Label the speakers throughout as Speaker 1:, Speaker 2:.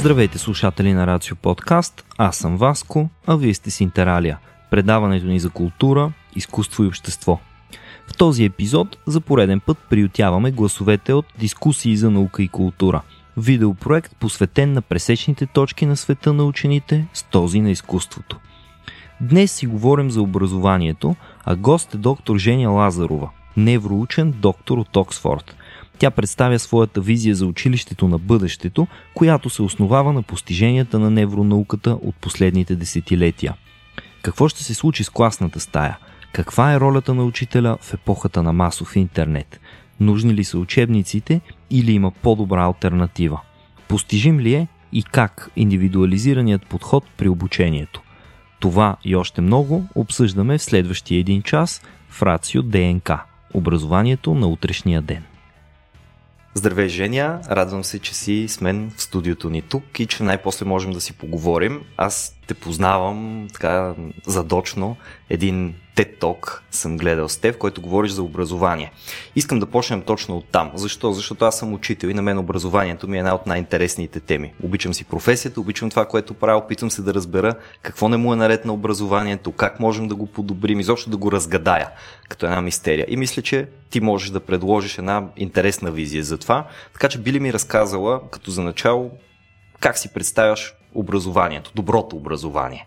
Speaker 1: Здравейте слушатели на Рацио Подкаст, аз съм Васко, а вие сте с Интералия, предаването ни за култура, изкуство и общество. В този епизод за пореден път приютяваме гласовете от дискусии за наука и култура. Видеопроект посветен на пресечните точки на света на учените с този на изкуството. Днес си говорим за образованието, а гост е доктор Женя Лазарова, невроучен доктор от Оксфорд – тя представя своята визия за училището на бъдещето, която се основава на постиженията на невронауката от последните десетилетия. Какво ще се случи с класната стая? Каква е ролята на учителя в епохата на масов интернет? Нужни ли са учебниците или има по-добра альтернатива? Постижим ли е и как индивидуализираният подход при обучението? Това и още много обсъждаме в следващия един час в Рацио ДНК – образованието на утрешния ден. Здравей, Женя! Радвам се, че си с мен в студиото ни тук и че най-после можем да си поговорим. Аз те познавам така задочно. Един TED Talk съм гледал с теб, който говориш за образование. Искам да почнем точно от там. Защо? Защото аз съм учител и на мен образованието ми е една от най-интересните теми. Обичам си професията, обичам това, което правя, опитвам се да разбера какво не му е наред на образованието, как можем да го подобрим, изобщо да го разгадая като една мистерия. И мисля, че ти можеш да предложиш една интересна визия за това. Така че би ли ми разказала, като за начало, как си представяш образованието, доброто образование?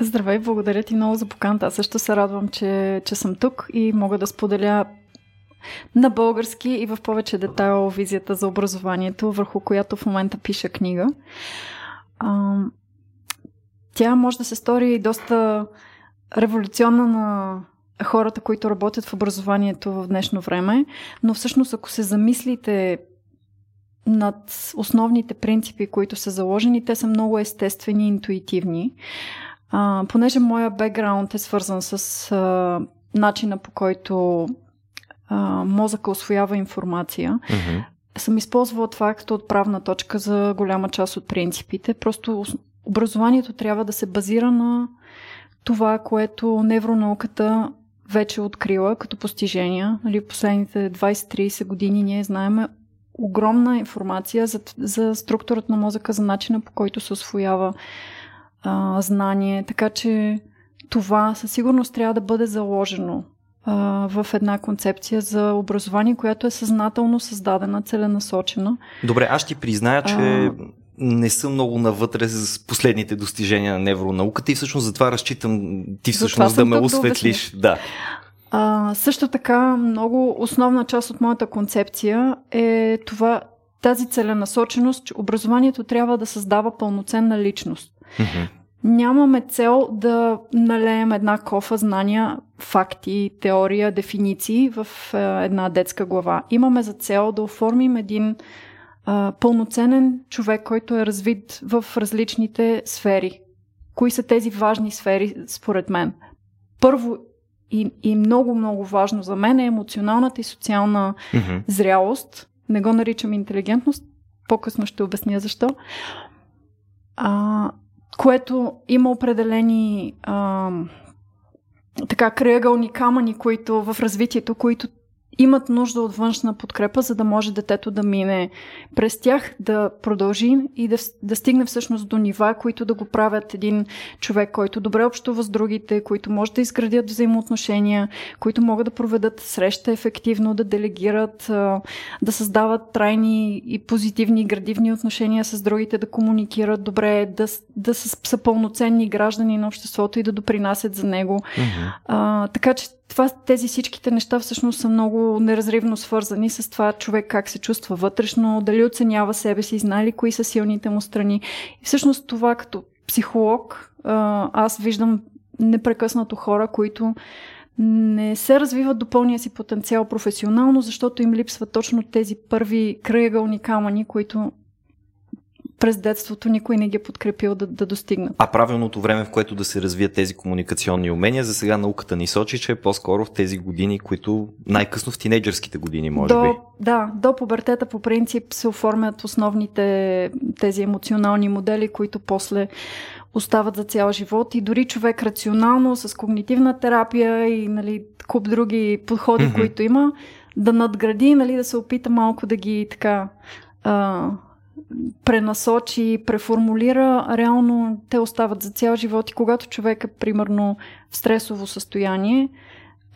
Speaker 2: Здравей, благодаря ти много за поканата. Аз също се радвам, че, че съм тук и мога да споделя на български и в повече детайл визията за образованието, върху която в момента пиша книга. А, тя може да се стори доста революционна на хората, които работят в образованието в днешно време, но всъщност ако се замислите над основните принципи, които са заложени, те са много естествени и интуитивни. А, понеже моя бекграунд е свързан с а, начина по който а, мозъка освоява информация, mm-hmm. съм използвала това като отправна точка за голяма част от принципите. Просто образованието трябва да се базира на това, което невронауката вече е открила като постижения. Нали, последните 20-30 години ние знаеме огромна информация за, за структурата на мозъка, за начина по който се освоява а, знание. Така че това със сигурност трябва да бъде заложено а, в една концепция за образование, която е съзнателно създадена, целенасочена.
Speaker 1: Добре, аз ти призная, че а... не съм много навътре с последните достижения на невронауката и всъщност затова разчитам ти всъщност да ме осветлиш. Да.
Speaker 2: А, също така, много основна част от моята концепция е това, тази целенасоченост, че образованието трябва да създава пълноценна личност. Mm-hmm. Нямаме цел да налеем една кофа знания, факти, теория, дефиниции в е, една детска глава. Имаме за цел да оформим един а, пълноценен човек, който е развит в различните сфери. Кои са тези важни сфери, според мен? Първо и, и много, много важно за мен е емоционалната и социална mm-hmm. зрялост. Не го наричам интелигентност, по-късно ще обясня защо. А, което има определени а, така крайъгълни камъни, които в развитието, които имат нужда от външна подкрепа, за да може детето да мине през тях, да продължи и да, да стигне всъщност до нива, които да го правят един човек, който добре общува с другите, които може да изградят взаимоотношения, които могат да проведат среща ефективно, да делегират, да създават трайни и позитивни градивни отношения с другите, да комуникират добре, да, да са, са пълноценни граждани на обществото и да допринасят за него. Mm-hmm. А, така че това, тези всичките неща всъщност са много неразривно свързани с това човек как се чувства вътрешно, дали оценява себе си, знае ли кои са силните му страни. И всъщност това като психолог аз виждам непрекъснато хора, които не се развиват до пълния си потенциал професионално, защото им липсват точно тези първи крайъгълни камъни, които през детството никой не ги е подкрепил да, да достигнат.
Speaker 1: А правилното време, в което да се развият тези комуникационни умения, за сега науката ни сочи, че е по-скоро в тези години, които най-късно в тинейджърските години, може
Speaker 2: до,
Speaker 1: би.
Speaker 2: Да, до пубертета по принцип се оформят основните тези емоционални модели, които после остават за цял живот и дори човек рационално с когнитивна терапия и нали, куп други подходи, mm-hmm. които има, да надгради, нали, да се опита малко да ги така а, пренасочи, преформулира, реално те остават за цял живот и когато човек е примерно в стресово състояние,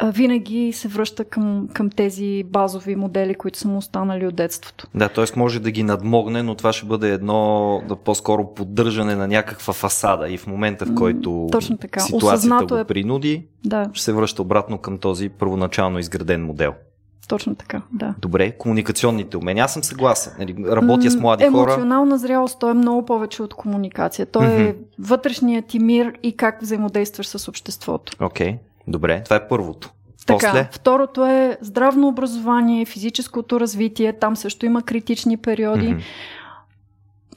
Speaker 2: винаги се връща към, към тези базови модели, които са му останали от детството.
Speaker 1: Да, т.е. може да ги надмогне, но това ще бъде едно да по-скоро поддържане на някаква фасада и в момента, в който
Speaker 2: Точно така.
Speaker 1: ситуацията Осъзнато го е- принуди, е...
Speaker 2: да.
Speaker 1: ще се връща обратно към този първоначално изграден модел.
Speaker 2: Точно така, да.
Speaker 1: Добре, комуникационните умения. Аз съм съгласен. Нали, работя с млади
Speaker 2: Емоционална
Speaker 1: хора.
Speaker 2: Емоционална зрялост, той е много повече от комуникация. Той mm-hmm. е вътрешният ти мир и как взаимодействаш с обществото.
Speaker 1: Окей. Okay. Добре, това е първото.
Speaker 2: Така,
Speaker 1: После?
Speaker 2: второто е здравно образование, физическото развитие. Там също има критични периоди. Mm-hmm.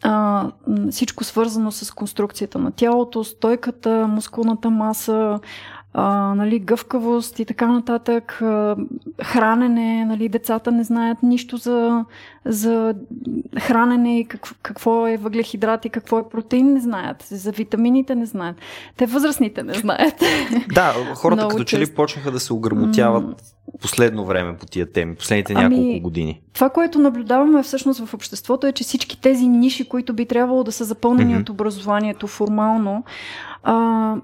Speaker 2: А, всичко свързано с конструкцията на тялото, стойката, мускулната маса, а, нали, гъвкавост и така нататък, а, хранене, нали, децата не знаят нищо за, за хранене и какво, какво е въглехидрат и какво е протеин, не знаят. За витамините не знаят. Те възрастните не знаят.
Speaker 1: Да, хората като че ли почнаха да се ограмотяват mm. последно време по тия теми, последните ами, няколко години.
Speaker 2: Това, което наблюдаваме всъщност в обществото е, че всички тези ниши, които би трябвало да са запълнени mm-hmm. от образованието формално, а,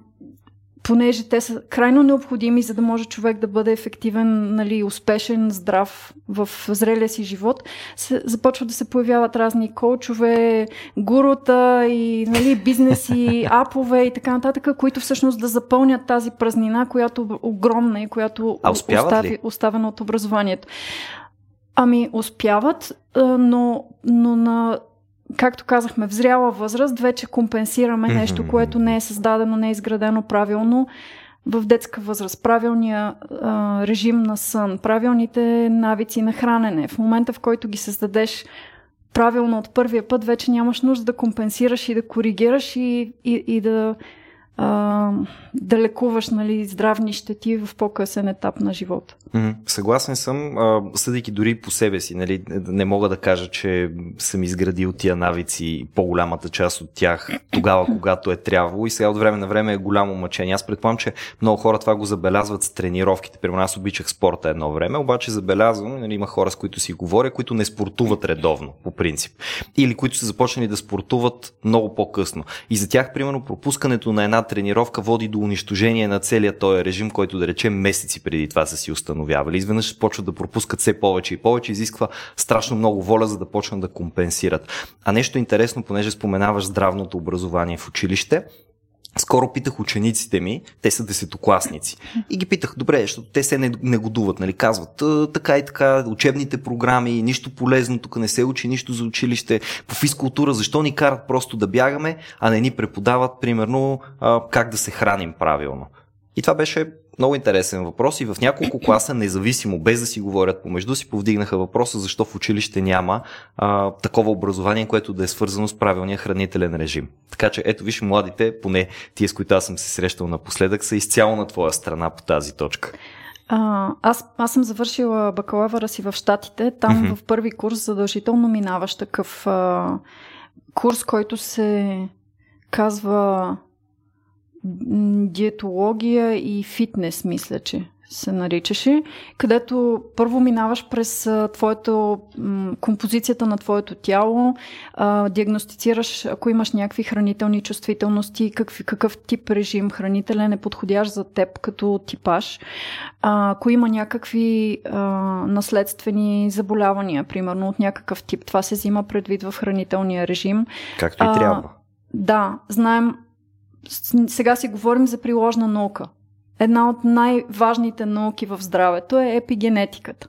Speaker 2: понеже те са крайно необходими, за да може човек да бъде ефективен, нали, успешен, здрав в зрелия си живот, се, започват да се появяват разни коучове, гурута и нали, бизнеси, апове и така нататък, които всъщност да запълнят тази празнина, която е огромна и която
Speaker 1: остави,
Speaker 2: оставена от образованието. Ами, успяват, но, но на както казахме, в зряла възраст вече компенсираме нещо, което не е създадено, не е изградено правилно в детска възраст. Правилния а, режим на сън, правилните навици на хранене. В момента, в който ги създадеш правилно от първия път, вече нямаш нужда да компенсираш и да коригираш и, и, и да а, да лекуваш нали, здравни щети в по-късен етап на живота.
Speaker 1: Mm, съгласен съм, а, съдейки дори по себе си. Нали, не мога да кажа, че съм изградил тия навици, по-голямата част от тях, тогава, когато е трябвало и сега от време на време е голямо мъчение. Аз предполагам, че много хора това го забелязват с тренировките. Примерно аз обичах спорта едно време, обаче забелязвам, нали, има хора с които си говоря, които не спортуват редовно, по принцип. Или които са започнали да спортуват много по-късно. И за тях, примерно, пропускането на една тренировка води до унищожение на целия този режим, който да речем месеци преди това са си установявали. Изведнъж почват да пропускат все повече и повече, изисква страшно много воля, за да почнат да компенсират. А нещо интересно, понеже споменаваш здравното образование в училище, скоро питах учениците ми, те са десетокласници, и ги питах, добре, защото те се не, не годуват, нали, казват, така и така, учебните програми, нищо полезно, тук не се учи нищо за училище, по физкултура, защо ни карат просто да бягаме, а не ни преподават, примерно, как да се храним правилно. И това беше много интересен въпрос и в няколко класа, независимо, без да си говорят помежду си, повдигнаха въпроса защо в училище няма а, такова образование, което да е свързано с правилния хранителен режим. Така че ето виж, младите, поне тия с които аз съм се срещал напоследък, са изцяло на твоя страна по тази точка.
Speaker 2: А, аз, аз съм завършила бакалавъра си в Штатите. Там mm-hmm. в първи курс задължително минаваш такъв а, курс, който се казва диетология и фитнес, мисля, че се наричаше, където първо минаваш през твоето, композицията на твоето тяло, а, диагностицираш ако имаш някакви хранителни чувствителности, какъв, какъв тип режим хранителен е подходящ за теб като типаж, а, ако има някакви а, наследствени заболявания, примерно от някакъв тип, това се взима предвид в хранителния режим.
Speaker 1: Както и трябва.
Speaker 2: Да, знаем сега си говорим за приложна наука. Една от най-важните науки в здравето е епигенетиката,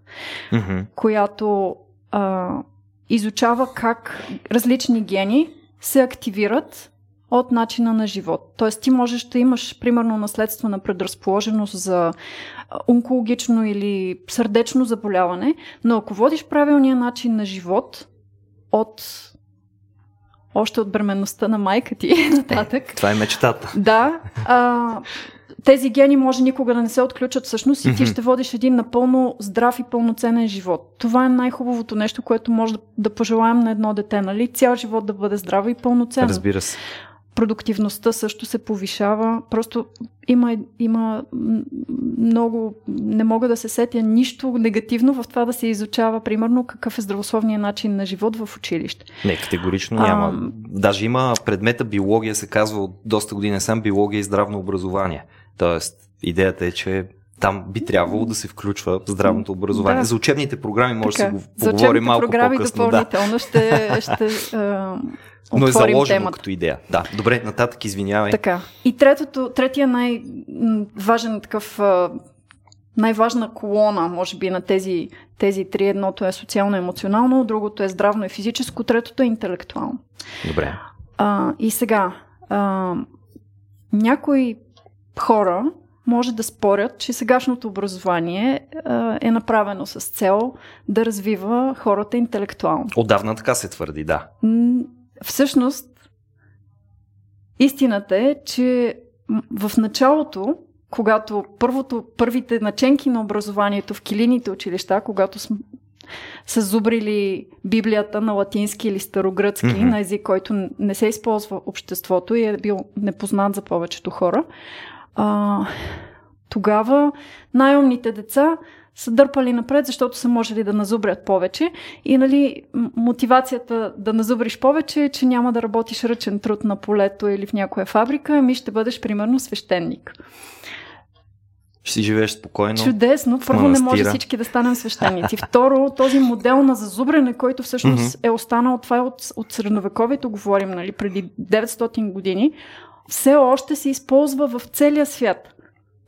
Speaker 2: mm-hmm. която а, изучава как различни гени се активират от начина на живот. Тоест ти можеш да имаш, примерно, наследствена предразположеност за онкологично или сърдечно заболяване, но ако водиш правилния начин на живот от още от бременността на майка ти нататък.
Speaker 1: Това е мечтата.
Speaker 2: Да. А, тези гени може никога да не се отключат всъщност и ти ще водиш един напълно здрав и пълноценен живот. Това е най-хубавото нещо, което може да, да пожелаем на едно дете, нали? Цял живот да бъде здраво и пълноценно.
Speaker 1: Разбира се.
Speaker 2: Продуктивността също се повишава. Просто има, има много, не мога да се сетя нищо негативно в това да се изучава, примерно, какъв е здравословният начин на живот в училище.
Speaker 1: Не, категорично няма. А, Даже има предмета биология, се казва от доста години сам биология и здравно образование. Тоест, идеята е, че там би трябвало да се включва здравното образование. Да. За учебните програми може така, да се го поговорим малко
Speaker 2: програми
Speaker 1: по-късно.
Speaker 2: допълнително да. ще, ще
Speaker 1: но е заложено
Speaker 2: темата.
Speaker 1: като идея. Да, добре, нататък извинявай.
Speaker 2: Така. И третото, третия най-важен такъв най-важна колона, може би, на тези, тези три. Едното е социално-емоционално, другото е здравно и физическо, третото е интелектуално.
Speaker 1: Добре.
Speaker 2: А, и сега, а, някои хора може да спорят, че сегашното образование а, е направено с цел да развива хората интелектуално.
Speaker 1: Отдавна така се твърди, да.
Speaker 2: Всъщност, истината е, че в началото, когато първото, първите наченки на образованието в килините училища, когато сме са зубрили Библията на латински или старогръцки, mm-hmm. на език, който не се използва обществото и е бил непознат за повечето хора, а, тогава най-умните деца са дърпали напред, защото са можели да назубрят повече. И нали, мотивацията да назубриш повече е, че няма да работиш ръчен труд на полето или в някоя фабрика, ами ще бъдеш примерно свещеник.
Speaker 1: Ще си живееш спокойно.
Speaker 2: Чудесно. Първо не може всички да станем свещеници. Второ, този модел на зазубрене, който всъщност mm-hmm. е останал, това е от, от средновековието, говорим, нали, преди 900 години, все още се използва в целия свят.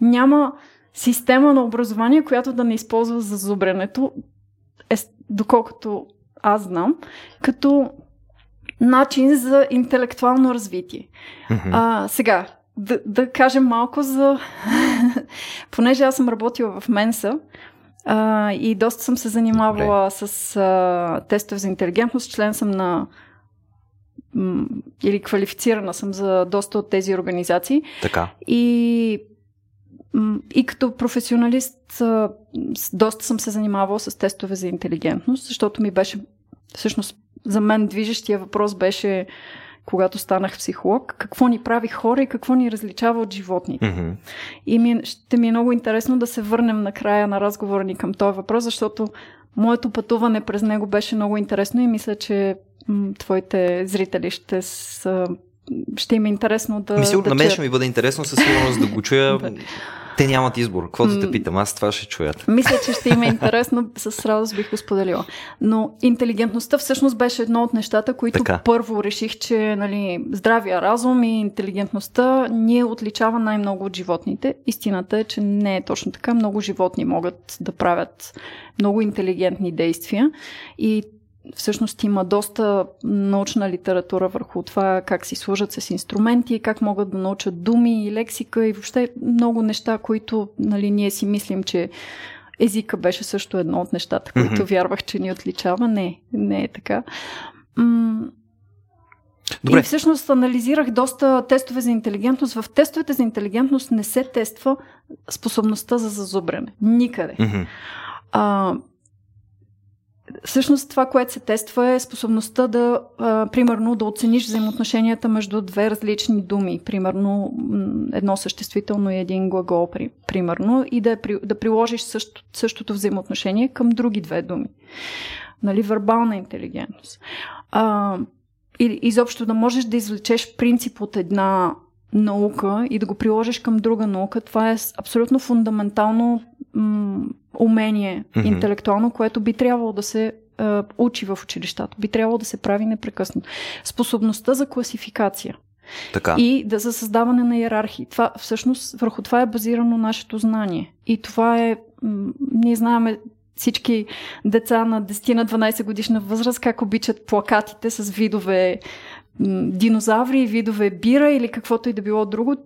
Speaker 2: Няма система на образование, която да не използва за зубренето, е, доколкото аз знам, като начин за интелектуално развитие. Mm-hmm. А, сега, да, да кажем малко за... Понеже аз съм работила в Менса а, и доста съм се занимавала Добре. с а, тестове за интелигентност, член съм на или квалифицирана съм за доста от тези организации.
Speaker 1: Така.
Speaker 2: И и като професионалист доста съм се занимавала с тестове за интелигентност, защото ми беше всъщност за мен движещия въпрос беше когато станах психолог, какво ни прави хора и какво ни различава от животните. Mm-hmm. И ми, ще ми е много интересно да се върнем на края на разговора ни към този въпрос, защото моето пътуване през него беше много интересно и мисля, че твоите зрители ще са ще им е интересно да.
Speaker 1: Ми сигурно
Speaker 2: да
Speaker 1: на мен ще ми бъде интересно със сигурност да го чуя. Те нямат избор. Какво да те питам? Аз това ще чуят.
Speaker 2: Мисля, че ще им е интересно. С радост бих го споделила. Но интелигентността всъщност беше едно от нещата, които така. първо реших, че нали, здравия разум и интелигентността ни отличава най-много от животните. Истината е, че не е точно така. Много животни могат да правят много интелигентни действия. И всъщност има доста научна литература върху това как си служат с инструменти, как могат да научат думи и лексика и въобще много неща, които нали, ние си мислим, че езика беше също едно от нещата, които mm-hmm. вярвах, че ни отличава. Не, не е така. М- Добре. И всъщност анализирах доста тестове за интелигентност. В тестовете за интелигентност не се тества способността за зазубрене. Никъде. Mm-hmm. А, Всъщност това, което се тества е способността да, а, примерно, да оцениш взаимоотношенията между две различни думи, примерно едно съществително и един глагол, при, примерно, и да, да приложиш също, същото взаимоотношение към други две думи. Нали, вербална интелигентност. А, и, изобщо да можеш да извлечеш принцип от една наука и да го приложиш към друга наука, това е абсолютно фундаментално м- умение mm-hmm. интелектуално, което би трябвало да се е, учи в училищата. Би трябвало да се прави непрекъснато. Способността за класификация.
Speaker 1: Така.
Speaker 2: И да за създаване на иерархии. Това, всъщност, върху това е базирано нашето знание. И това е. М- ние знаеме всички деца на 10 на 12 годишна възраст как обичат плакатите с видове динозаври, видове бира или каквото и да било друго.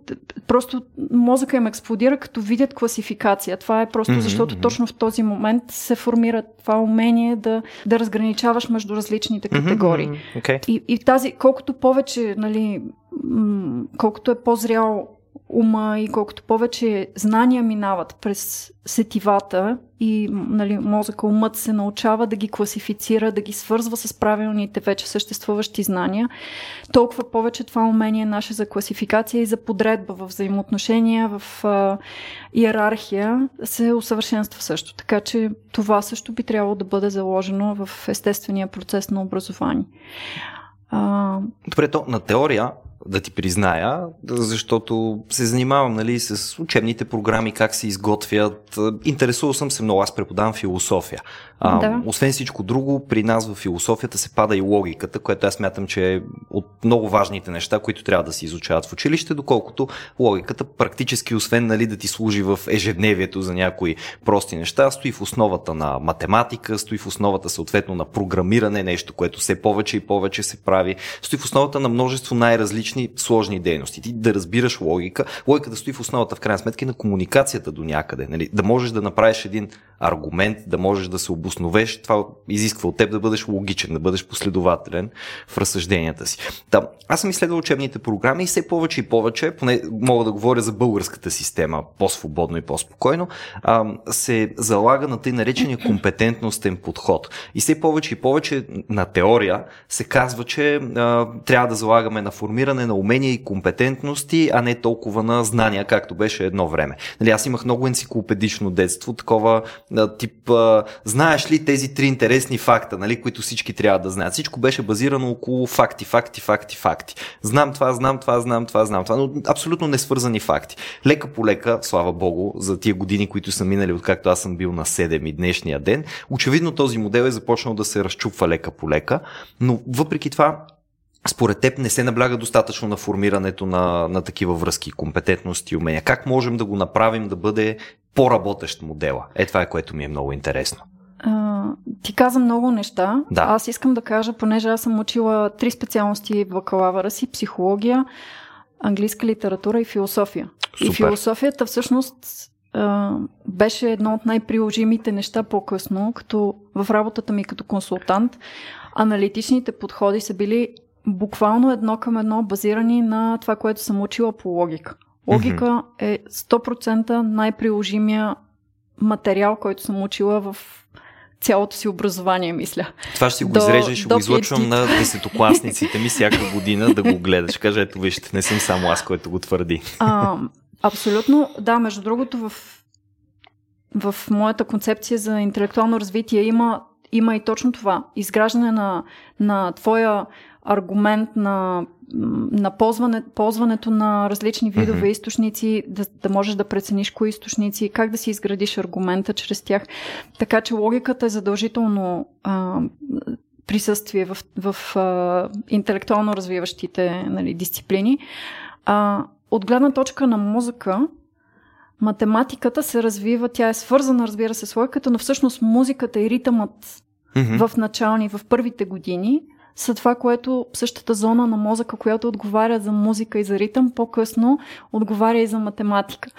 Speaker 2: Просто мозъка им експлодира, като видят класификация. Това е просто mm-hmm, защото mm-hmm. точно в този момент се формира това умение да, да разграничаваш между различните категории.
Speaker 1: Mm-hmm, okay.
Speaker 2: и, и тази, колкото повече, нали, колкото е по-зрял ума и колкото повече знания минават през сетивата и нали, мозъка, умът се научава да ги класифицира, да ги свързва с правилните вече съществуващи знания, толкова повече това умение е наше за класификация и за подредба в взаимоотношения, в а, иерархия се усъвършенства също. Така че това също би трябвало да бъде заложено в естествения процес на образование.
Speaker 1: А... Добре, то на теория да ти призная, защото се занимавам нали, с учебните програми, как се изготвят. Интересувал съм се много, аз преподавам философия. А, да. Освен всичко друго, при нас в философията се пада и логиката, което аз мятам, че е от много важните неща, които трябва да се изучават в училище, доколкото логиката практически, освен нали, да ти служи в ежедневието за някои прости неща, стои в основата на математика, стои в основата съответно на програмиране, нещо, което все повече и повече се прави, стои в основата на множество най-различни сложни дейности. Ти да разбираш логика, логиката стои в основата в крайна сметка на комуникацията до някъде. Нали? Да можеш да направиш един аргумент, да можеш да се обосновеш, това изисква от теб да бъдеш логичен, да бъдеш последователен в разсъжденията си. Да, аз съм изследвал учебните програми и все повече и повече, поне мога да говоря за българската система по-свободно и по-спокойно, а, се залага на тъй наречения компетентностен подход. И все повече и повече на теория се казва, че а, трябва да залагаме на формиране на умения и компетентности, а не толкова на знания, както беше едно време. Нали, аз имах много енциклопедично детство, такова тип, знаеш ли тези три интересни факта, нали, които всички трябва да знаят. Всичко беше базирано около факти, факти, факти, факти. Знам това, знам това, знам това, знам това, но абсолютно не свързани факти. Лека по лека, слава богу, за тия години, които са минали, откакто аз съм бил на 7 и днешния ден, очевидно този модел е започнал да се разчупва лека по лека, но въпреки това според теб не се набляга достатъчно на формирането на, на такива връзки, компетентности и умения. Как можем да го направим да бъде по-работещ модела? Е това е което ми е много интересно.
Speaker 2: А, ти каза много неща. Да. Аз искам да кажа, понеже аз съм учила три специалности в бакалавъра си психология, английска литература и философия. Супер. И философията всъщност беше едно от най-приложимите неща по-късно, като в работата ми като консултант. Аналитичните подходи са били буквално едно към едно базирани на това, което съм учила по логика. Логика mm-hmm. е 100% най-приложимия материал, който съм учила в цялото си образование, мисля.
Speaker 1: Това ще си го до, изрежа ще го излъчвам на десетокласниците ми всяка година да го гледаш. Кажа, ето вижте, не съм само аз, който го твърди.
Speaker 2: А, абсолютно, да, между другото в, в моята концепция за интелектуално развитие има, има и точно това. Изграждане на, на твоя аргумент на, на ползване, ползването на различни видове mm-hmm. източници, да, да можеш да прецениш кои източници, как да си изградиш аргумента чрез тях. Така че логиката е задължително а, присъствие в, в а, интелектуално развиващите нали, дисциплини. А, от гледна точка на музика, математиката се развива, тя е свързана, разбира се, с логиката, но всъщност музиката и ритъмът mm-hmm. в начални, в първите години – са това, което същата зона на мозъка, която отговаря за музика и за ритъм, по-късно отговаря и за математика.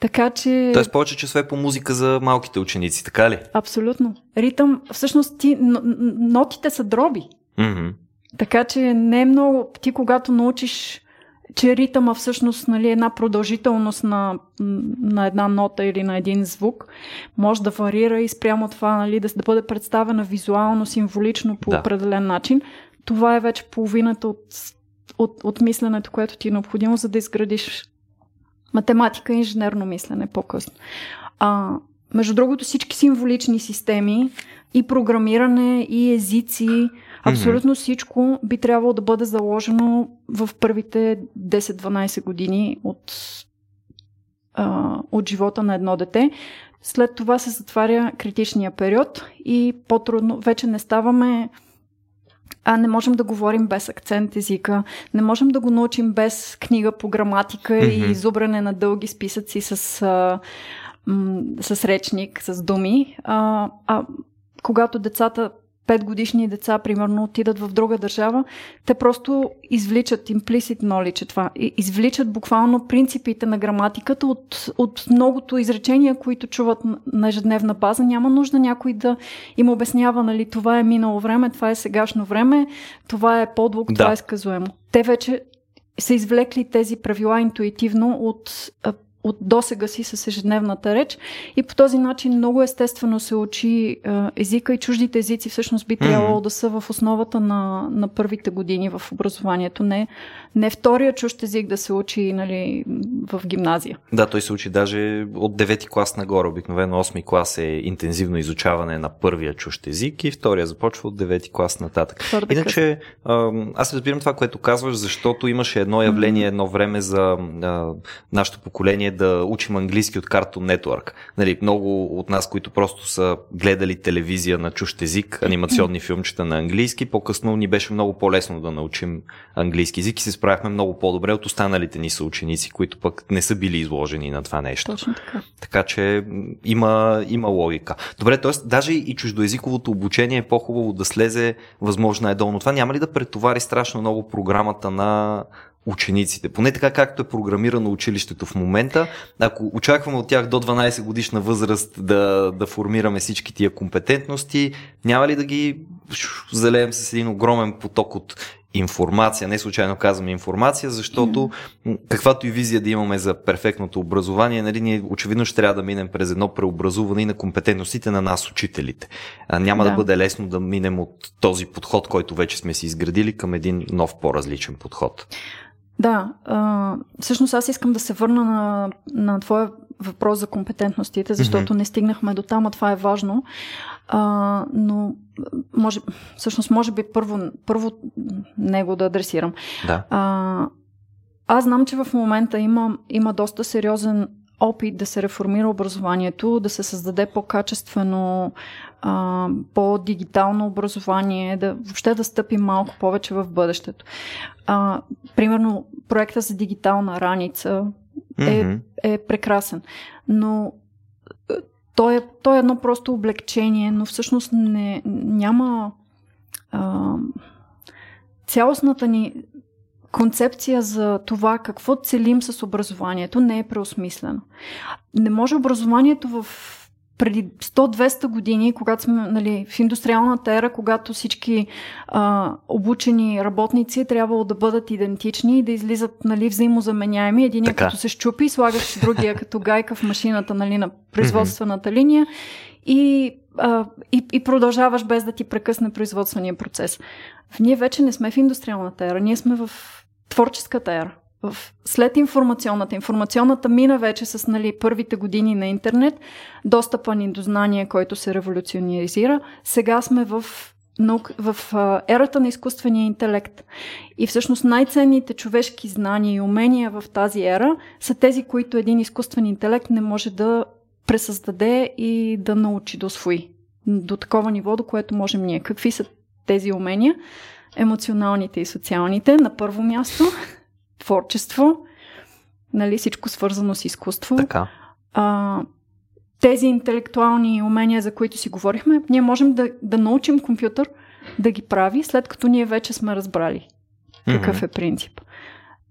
Speaker 2: Така че.
Speaker 1: Тоест повече часове по музика за малките ученици, така ли?
Speaker 2: Абсолютно. Ритъм, всъщност ти, нотите са дроби. Mm-hmm. Така че не е много. Ти, когато научиш че ритъма всъщност нали, една продължителност на, на една нота или на един звук може да варира и спрямо това нали, да, да бъде представена визуално, символично по да. определен начин. Това е вече половината от, от, от мисленето, което ти е необходимо, за да изградиш математика и инженерно мислене по-късно. А, между другото, всички символични системи и програмиране, и езици, Абсолютно всичко би трябвало да бъде заложено в първите 10-12 години от, а, от живота на едно дете. След това се затваря критичния период и по-трудно вече не ставаме а не можем да говорим без акцент езика, не можем да го научим без книга по граматика mm-hmm. и зубране на дълги списъци с, а, м- с речник, с думи. А, а когато децата 5 годишни деца, примерно, отидат в друга държава, те просто извличат implicit knowledge, това. Извличат буквално принципите на граматиката от, от многото изречения, които чуват на ежедневна база. Няма нужда някой да им обяснява, нали, това е минало време, това е сегашно време, това е подлог, да. това е сказуемо. Те вече са извлекли тези правила интуитивно от от досега си с ежедневната реч и по този начин много естествено се учи езика и чуждите езици всъщност би трябвало mm-hmm. да са в основата на, на първите години в образованието. Не, не втория чужд език да се учи нали, в гимназия.
Speaker 1: Да, той се учи даже от 9 клас нагоре. Обикновено 8 клас е интензивно изучаване на първия чужд език и втория започва от 9 клас нататък. Твърде Иначе аз разбирам това, което казваш, защото имаше едно явление едно време за а, нашето поколение да учим английски от Cartoon Network. Нали, много от нас, които просто са гледали телевизия на чужд език, анимационни филмчета на английски, по-късно ни беше много по-лесно да научим английски език и се справяхме много по-добре от останалите ни съученици, които пък не са били изложени на това нещо.
Speaker 2: Точно така.
Speaker 1: Така че има, има логика. Добре, т.е. даже и чуждоязиковото обучение е по-хубаво да слезе възможно е долу. Това няма ли да претовари страшно много програмата на учениците. Поне така както е програмирано училището в момента. Ако очакваме от тях до 12 годишна възраст да, да формираме всички тия компетентности, няма ли да ги залеем с един огромен поток от информация. Не случайно казваме информация, защото каквато и визия да имаме за перфектното образование, нали, ние очевидно ще трябва да минем през едно преобразуване и на компетентностите на нас, учителите. А, няма да. да бъде лесно да минем от този подход, който вече сме си изградили, към един нов, по-различен подход.
Speaker 2: Да, а, всъщност аз искам да се върна на, на твоя въпрос за компетентностите, защото mm-hmm. не стигнахме до там, а това е важно. А, но може, всъщност може би първо, първо него да адресирам.
Speaker 1: Да.
Speaker 2: А, аз знам, че в момента има, има доста сериозен опит да се реформира образованието, да се създаде по-качествено, а, по-дигитално образование, да въобще да стъпи малко повече в бъдещето. А, примерно, проекта за дигитална раница е, mm-hmm. е прекрасен, но е, той е, той е едно просто облегчение, но всъщност не, няма а, цялостната ни концепция за това какво целим с образованието не е преосмислено. Не може образованието в преди 100-200 години, когато сме нали, в индустриалната ера, когато всички а, обучени работници е трябвало да бъдат идентични и да излизат нали, взаимозаменяеми. Един като се щупи, слагаш другия като гайка в машината нали, на производствената линия и, а, и, и продължаваш без да ти прекъсне производствения процес. Ние вече не сме в индустриалната ера, ние сме в творческата ера. В, след информационната. Информационната мина вече с нали, първите години на интернет, достъпа ни до знание, който се революционизира. Сега сме в наук, в а, ерата на изкуствения интелект. И всъщност най-ценните човешки знания и умения в тази ера са тези, които един изкуствен интелект не може да пресъздаде и да научи да освои. До такова ниво, до което можем ние. Какви са тези умения? емоционалните и социалните. На първо място творчество, нали, всичко свързано с изкуство.
Speaker 1: Така.
Speaker 2: А, тези интелектуални умения, за които си говорихме, ние можем да, да научим компютър да ги прави, след като ние вече сме разбрали какъв mm-hmm. е принцип.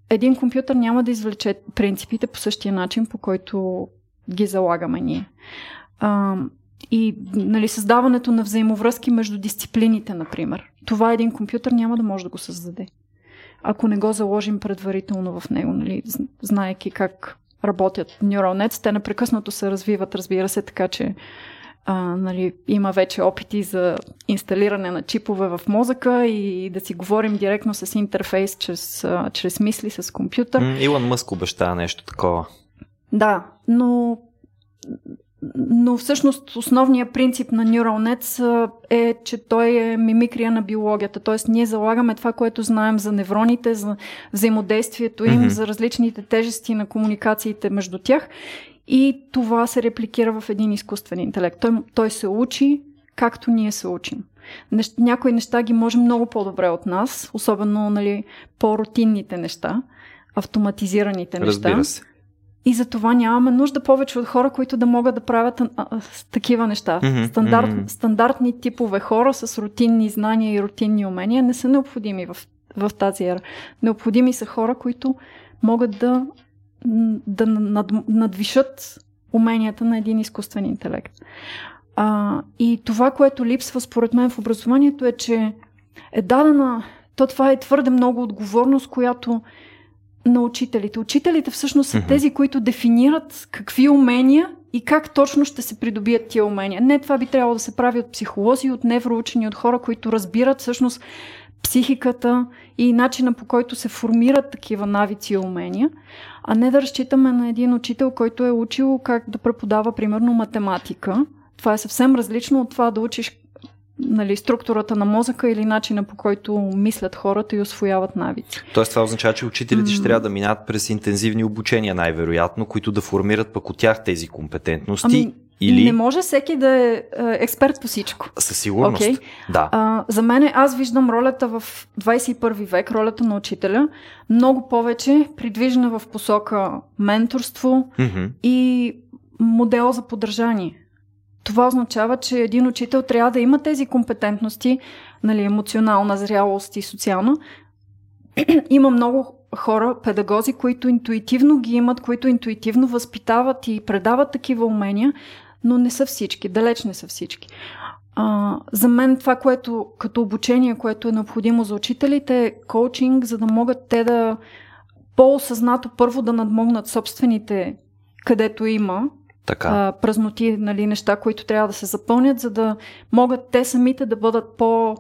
Speaker 2: Един компютър няма да извлече принципите по същия начин, по който ги залагаме ние. А, и нали, създаването на взаимовръзки между дисциплините, например. Това един компютър няма да може да го създаде. Ако не го заложим предварително в него, нали, знаеки как работят Nets, те непрекъснато се развиват, разбира се, така че а, нали, има вече опити за инсталиране на чипове в мозъка и да си говорим директно с интерфейс, чрез, а, чрез мисли с компютър.
Speaker 1: Илон Мъск обещава нещо такова.
Speaker 2: Да, но но всъщност основният принцип на Neural е, че той е мимикрия на биологията. Тоест ние залагаме това, което знаем за невроните, за взаимодействието им, mm-hmm. за различните тежести на комуникациите между тях и това се репликира в един изкуствен интелект. Той, той се учи както ние се учим. Нещ, някои неща ги може много по-добре от нас, особено нали, по-рутинните неща, автоматизираните неща.
Speaker 1: Разбира се.
Speaker 2: И за това нямаме нужда повече от хора, които да могат да правят а, а, такива неща. Mm-hmm, Стандарт, mm-hmm. Стандартни типове хора с рутинни знания и рутинни умения не са необходими в, в тази ера. Необходими са хора, които могат да, да над, надвишат уменията на един изкуствен интелект. А, и това, което липсва според мен в образованието е, че е дадена, то това е твърде много отговорност, която на учителите. Учителите всъщност са mm-hmm. тези, които дефинират какви умения и как точно ще се придобият тия умения. Не, това би трябвало да се прави от психолози, от невроучени, от хора, които разбират всъщност психиката и начина по който се формират такива навици и умения, а не да разчитаме на един учител, който е учил как да преподава, примерно, математика. Това е съвсем различно от това да учиш нали, структурата на мозъка или начина по който мислят хората и освояват навици.
Speaker 1: Тоест това означава, че учителите ще трябва да минат през интензивни обучения най-вероятно, които да формират пък от тях тези компетентности.
Speaker 2: Ами, или... Не може всеки да е, е експерт по всичко.
Speaker 1: Със сигурност, okay. да.
Speaker 2: А, за мен аз виждам ролята в 21 век, ролята на учителя, много повече придвижена в посока менторство mm-hmm. и модел за поддържание. Това означава, че един учител трябва да има тези компетентности, нали, емоционална зрялост и социална. има много хора, педагози, които интуитивно ги имат, които интуитивно възпитават и предават такива умения, но не са всички, далеч не са всички. А, за мен това, което като обучение, което е необходимо за учителите е коучинг, за да могат те да по-осъзнато първо да надмогнат собствените, където има така. А, празноти, нали, неща, които трябва да се запълнят, за да могат те самите да бъдат по-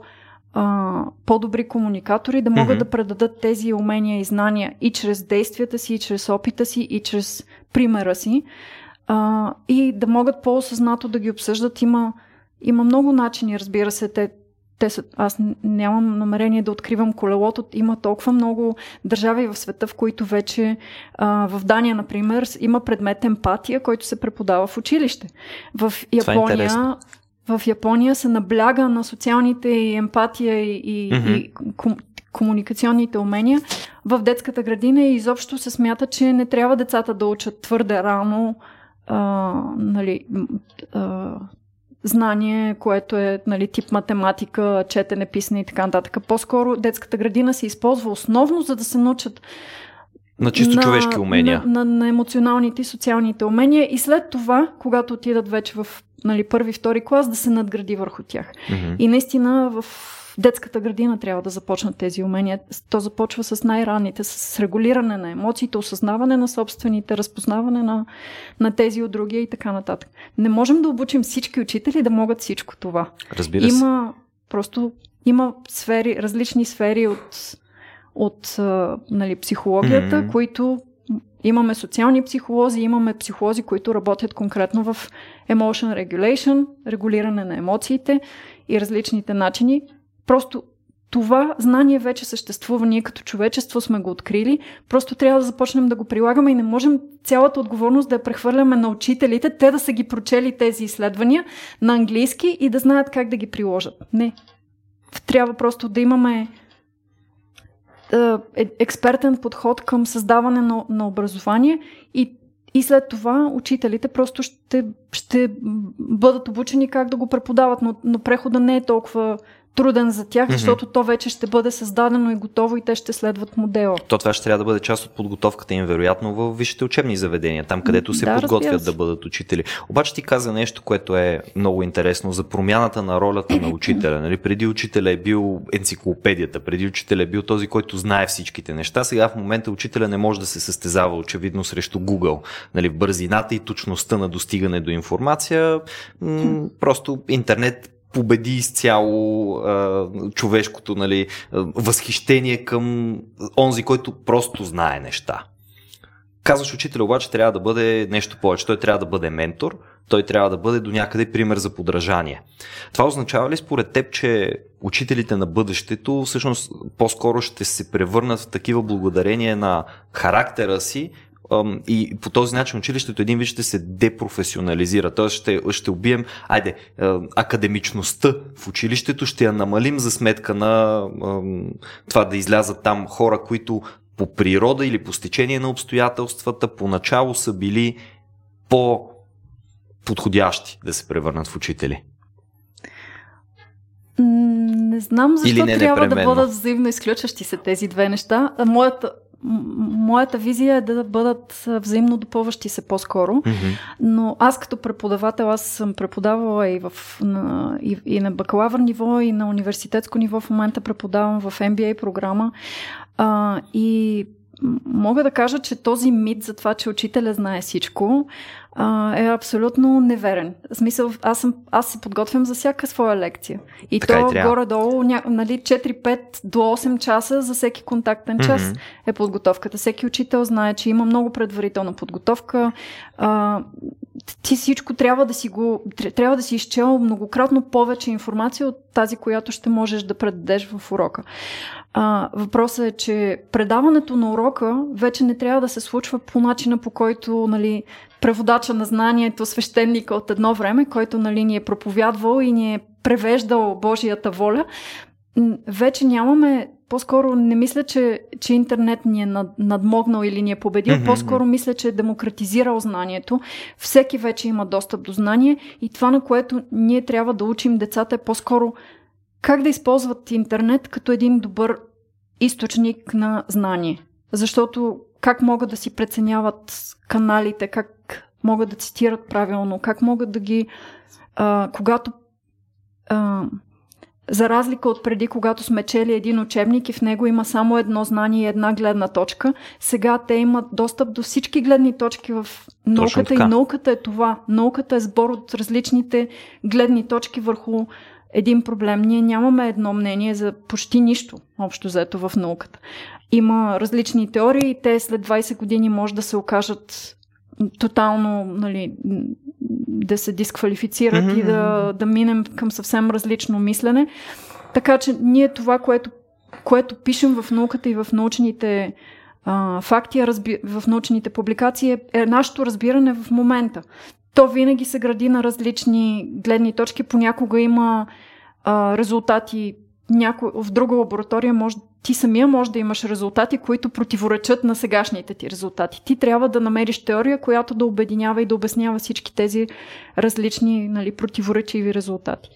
Speaker 2: а, по-добри комуникатори, да могат mm-hmm. да предадат тези умения и знания и чрез действията си, и чрез опита си, и чрез примера си. А, и да могат по-осъзнато да ги обсъждат. Има, има много начини, разбира се. Те, те са, аз нямам намерение да откривам колелото. Има толкова много държави в света, в които вече а, в Дания, например, има предмет емпатия, който се преподава в училище. В е Япония е в Япония се набляга на социалните и емпатия и, mm-hmm. и ком, комуникационните умения в детската градина и изобщо се смята, че не трябва децата да учат твърде рано а, нали, а, знание, което е нали, тип математика, четене, писане и така нататък. По-скоро детската градина се използва основно, за да се научат
Speaker 1: на чисто на, човешки умения.
Speaker 2: На, на, на емоционалните и социалните умения и след това, когато отидат вече в нали, първи, втори клас, да се надгради върху тях. Mm-hmm. И наистина в детската градина трябва да започнат тези умения. То започва с най-ранните, с регулиране на емоциите, осъзнаване на собствените, разпознаване на, на тези от другия и така нататък. Не можем да обучим всички учители да могат всичко това.
Speaker 1: Разбира
Speaker 2: се. Има просто има сфери, различни сфери от, от нали, психологията, mm-hmm. които Имаме социални психолози, имаме психолози, които работят конкретно в emotion regulation, регулиране на емоциите и различните начини. Просто това знание вече съществува, ние като човечество сме го открили, просто трябва да започнем да го прилагаме и не можем цялата отговорност да я прехвърляме на учителите, те да са ги прочели тези изследвания на английски и да знаят как да ги приложат. Не. Трябва просто да имаме е, експертен подход към създаване на, на образование и, и след това учителите просто ще, ще бъдат обучени как да го преподават, но, но прехода не е толкова труден за тях, mm-hmm. защото то вече ще бъде създадено и готово и те ще следват модела.
Speaker 1: То това ще трябва да бъде част от подготовката им, вероятно, в висшите учебни заведения, там където се да, подготвят да бъдат учители. Обаче ти каза нещо, което е много интересно за промяната на ролята на учителя. Нали? Преди учителя е бил енциклопедията, преди учителя е бил този, който знае всичките неща. Сега в момента учителя не може да се състезава очевидно срещу Google. Нали? Бързината и точността на достигане до информация, м- просто интернет победи изцяло а, човешкото нали, възхищение към онзи, който просто знае неща. Казваш, учител обаче трябва да бъде нещо повече. Той трябва да бъде ментор, той трябва да бъде до някъде пример за подражание. Това означава ли според теб, че учителите на бъдещето всъщност по-скоро ще се превърнат в такива благодарения на характера си, и по този начин училището един вид ще се депрофесионализира. Т.е. ще, ще убием, айде, академичността в училището, ще я намалим за сметка на това да излязат там хора, които по природа или по стечение на обстоятелствата поначало са били по-подходящи да се превърнат в учители.
Speaker 2: Не знам защо не трябва да бъдат взаимно изключващи се тези две неща. Моята, моята визия е да бъдат взаимно допълващи се по-скоро. Mm-hmm. Но аз като преподавател, аз съм преподавала и, в, на, и, и на бакалавър ниво, и на университетско ниво. В момента преподавам в MBA програма. А, и мога да кажа, че този мит за това, че учителя знае всичко, а, е абсолютно неверен. В смисъл, аз, съм, аз се подготвям за всяка своя лекция. И така то и горе-долу ня, нали, 4-5 до 8 часа за всеки контактен час mm-hmm. е подготовката. Всеки учител знае, че има много предварителна подготовка. А, ти всичко трябва да си го, трябва да си изчел многократно повече информация от тази, която ще можеш да предадеш в урока. А, въпросът е, че предаването на урока вече не трябва да се случва по начина по който нали, преводача на знанието, свещеника от едно време, който нали, ни е проповядвал и ни е превеждал Божията воля. Вече нямаме по-скоро не мисля, че, че интернет ни е над, надмогнал или ни е победил. Mm-hmm. По-скоро мисля, че е демократизирал знанието. Всеки вече има достъп до знание и това, на което ние трябва да учим децата е по-скоро как да използват интернет като един добър източник на знание. Защото как могат да си преценяват каналите, как могат да цитират правилно, как могат да ги. А, когато. А, за разлика от преди, когато сме чели един учебник и в него има само едно знание и една гледна точка, сега те имат достъп до всички гледни точки в науката и науката е това. Науката е сбор от различните гледни точки върху един проблем. Ние нямаме едно мнение за почти нищо, общо взето в науката. Има различни теории и те след 20 години може да се окажат тотално нали, да се дисквалифицират mm-hmm. и да, да минем към съвсем различно мислене. Така че ние това, което, което пишем в науката и в научните а, факти, разби... в научните публикации е, е нашето разбиране в момента. То винаги се гради на различни гледни точки. Понякога има а, резултати няко... в друга лаборатория може, ти самия може да имаш резултати, които противоречат на сегашните ти резултати. Ти трябва да намериш теория, която да обединява и да обяснява всички тези различни нали, противоречиви резултати.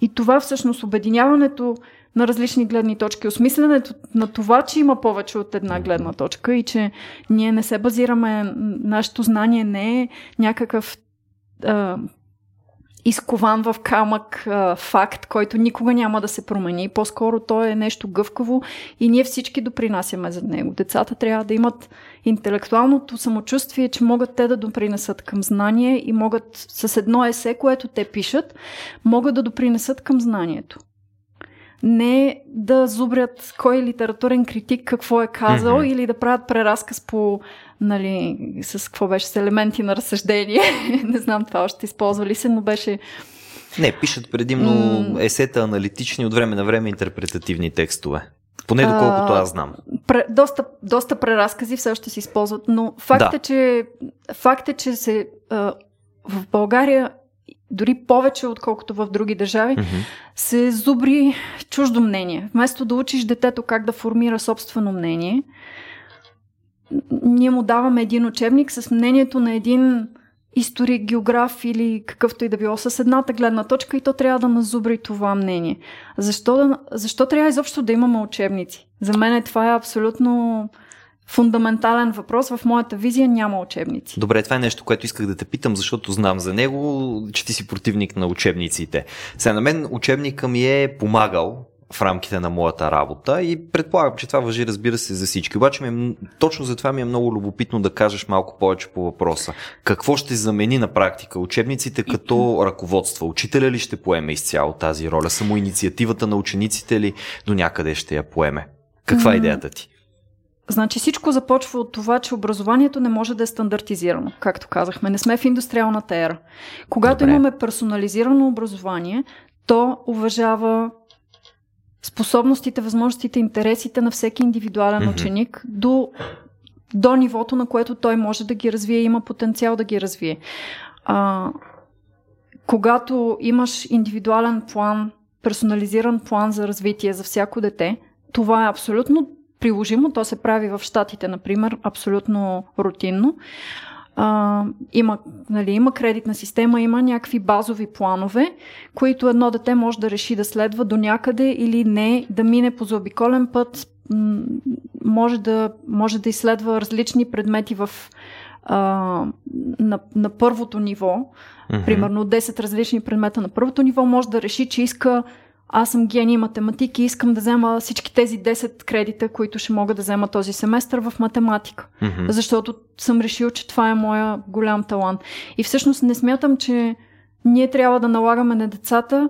Speaker 2: И това всъщност обединяването на различни гледни точки, осмисленето на това, че има повече от една гледна точка и че ние не се базираме, нашето знание не е някакъв а, изкован в камък а, факт, който никога няма да се промени. По-скоро то е нещо гъвкаво и ние всички допринасяме за него. Децата трябва да имат интелектуалното самочувствие, че могат те да допринесат към знание и могат с едно есе, което те пишат, могат да допринесат към знанието не да зубрят кой литературен критик какво е казал mm-hmm. или да правят преразказ по, нали, с какво беше, с елементи на разсъждение. не знам това още използвали се, но беше...
Speaker 1: Не, пишат предимно mm. есета аналитични, от време на време интерпретативни текстове. Поне доколкото аз знам.
Speaker 2: Пре, доста, доста преразкази все още се използват, но факт, да. е, че, факт е, че се, а, в България дори повече, отколкото в други държави, mm-hmm. се зубри чуждо мнение. Вместо да учиш детето как да формира собствено мнение, ние му даваме един учебник с мнението на един историк, географ или какъвто и да било с едната гледна точка и то трябва да назубри това мнение. Защо, защо трябва изобщо да имаме учебници? За мен това е абсолютно фундаментален въпрос. В моята визия няма учебници.
Speaker 1: Добре, това е нещо, което исках да те питам, защото знам за него, че ти си противник на учебниците. Сега на мен учебника ми е помагал в рамките на моята работа и предполагам, че това въжи, разбира се, за всички. Обаче ми е, точно за това ми е много любопитно да кажеш малко повече по въпроса. Какво ще замени на практика учебниците като ръководство? Учителя ли ще поеме изцяло тази роля? Само инициативата на учениците ли до някъде ще я поеме? Каква е идеята ти?
Speaker 2: Значи всичко започва от това, че образованието не може да е стандартизирано, както казахме. Не сме в индустриалната ера. Когато Добре. имаме персонализирано образование, то уважава способностите, възможностите, интересите на всеки индивидуален mm-hmm. ученик до, до нивото, на което той може да ги развие, има потенциал да ги развие. А, когато имаш индивидуален план, персонализиран план за развитие за всяко дете, това е абсолютно приложимо. То се прави в Штатите, например, абсолютно рутинно. А, има, нали, има кредитна система, има някакви базови планове, които едно дете може да реши да следва до някъде или не, да мине по заобиколен път, може да, може да изследва различни предмети в, а, на, на първото ниво. Mm-hmm. Примерно 10 различни предмета на първото ниво, може да реши, че иска аз съм гений математики и искам да взема всички тези 10 кредита, които ще мога да взема този семестър в математика. Mm-hmm. Защото съм решил, че това е моя голям талант. И всъщност не смятам, че ние трябва да налагаме на децата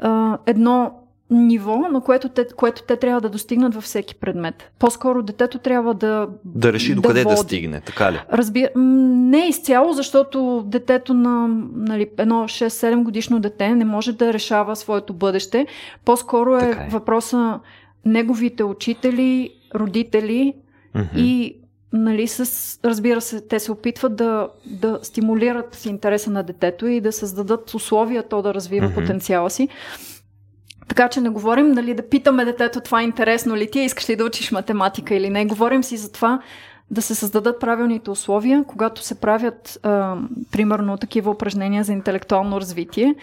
Speaker 2: а, едно ниво, на което те, което те трябва да достигнат във всеки предмет. По-скоро детето трябва да.
Speaker 1: Да реши до къде да, да стигне, така ли?
Speaker 2: Разби... Не изцяло, защото детето на нали, едно 6-7 годишно дете не може да решава своето бъдеще. По-скоро е, е. въпроса неговите учители, родители mm-hmm. и нали, с, разбира се, те се опитват да, да стимулират интереса на детето и да създадат условия то да развива mm-hmm. потенциала си. Така че не говорим нали, да питаме детето това е интересно ли ти, искаш ли да учиш математика или не. Говорим си за това да се създадат правилните условия, когато се правят, а, примерно, такива упражнения за интелектуално развитие,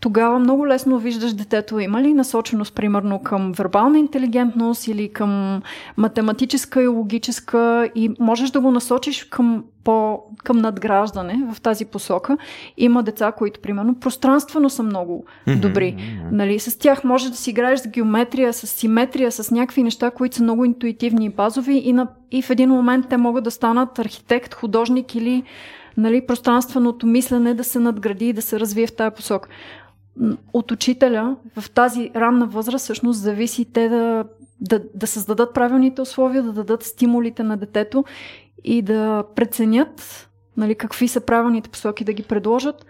Speaker 2: тогава много лесно виждаш детето има ли насоченост, примерно, към вербална интелигентност или към математическа и логическа и можеш да го насочиш към, по, към надграждане в тази посока. Има деца, които, примерно, пространствено са много добри. Mm-hmm. Нали, с тях може да си играеш с геометрия, с симетрия, с някакви неща, които са много интуитивни и базови и, на, и в един момент те могат да станат архитект, художник или нали, пространственото мислене да се надгради и да се развие в тази посока от учителя в тази ранна възраст всъщност зависи те да, да, да създадат правилните условия, да дадат стимулите на детето и да преценят нали, какви са правилните посоки да ги предложат.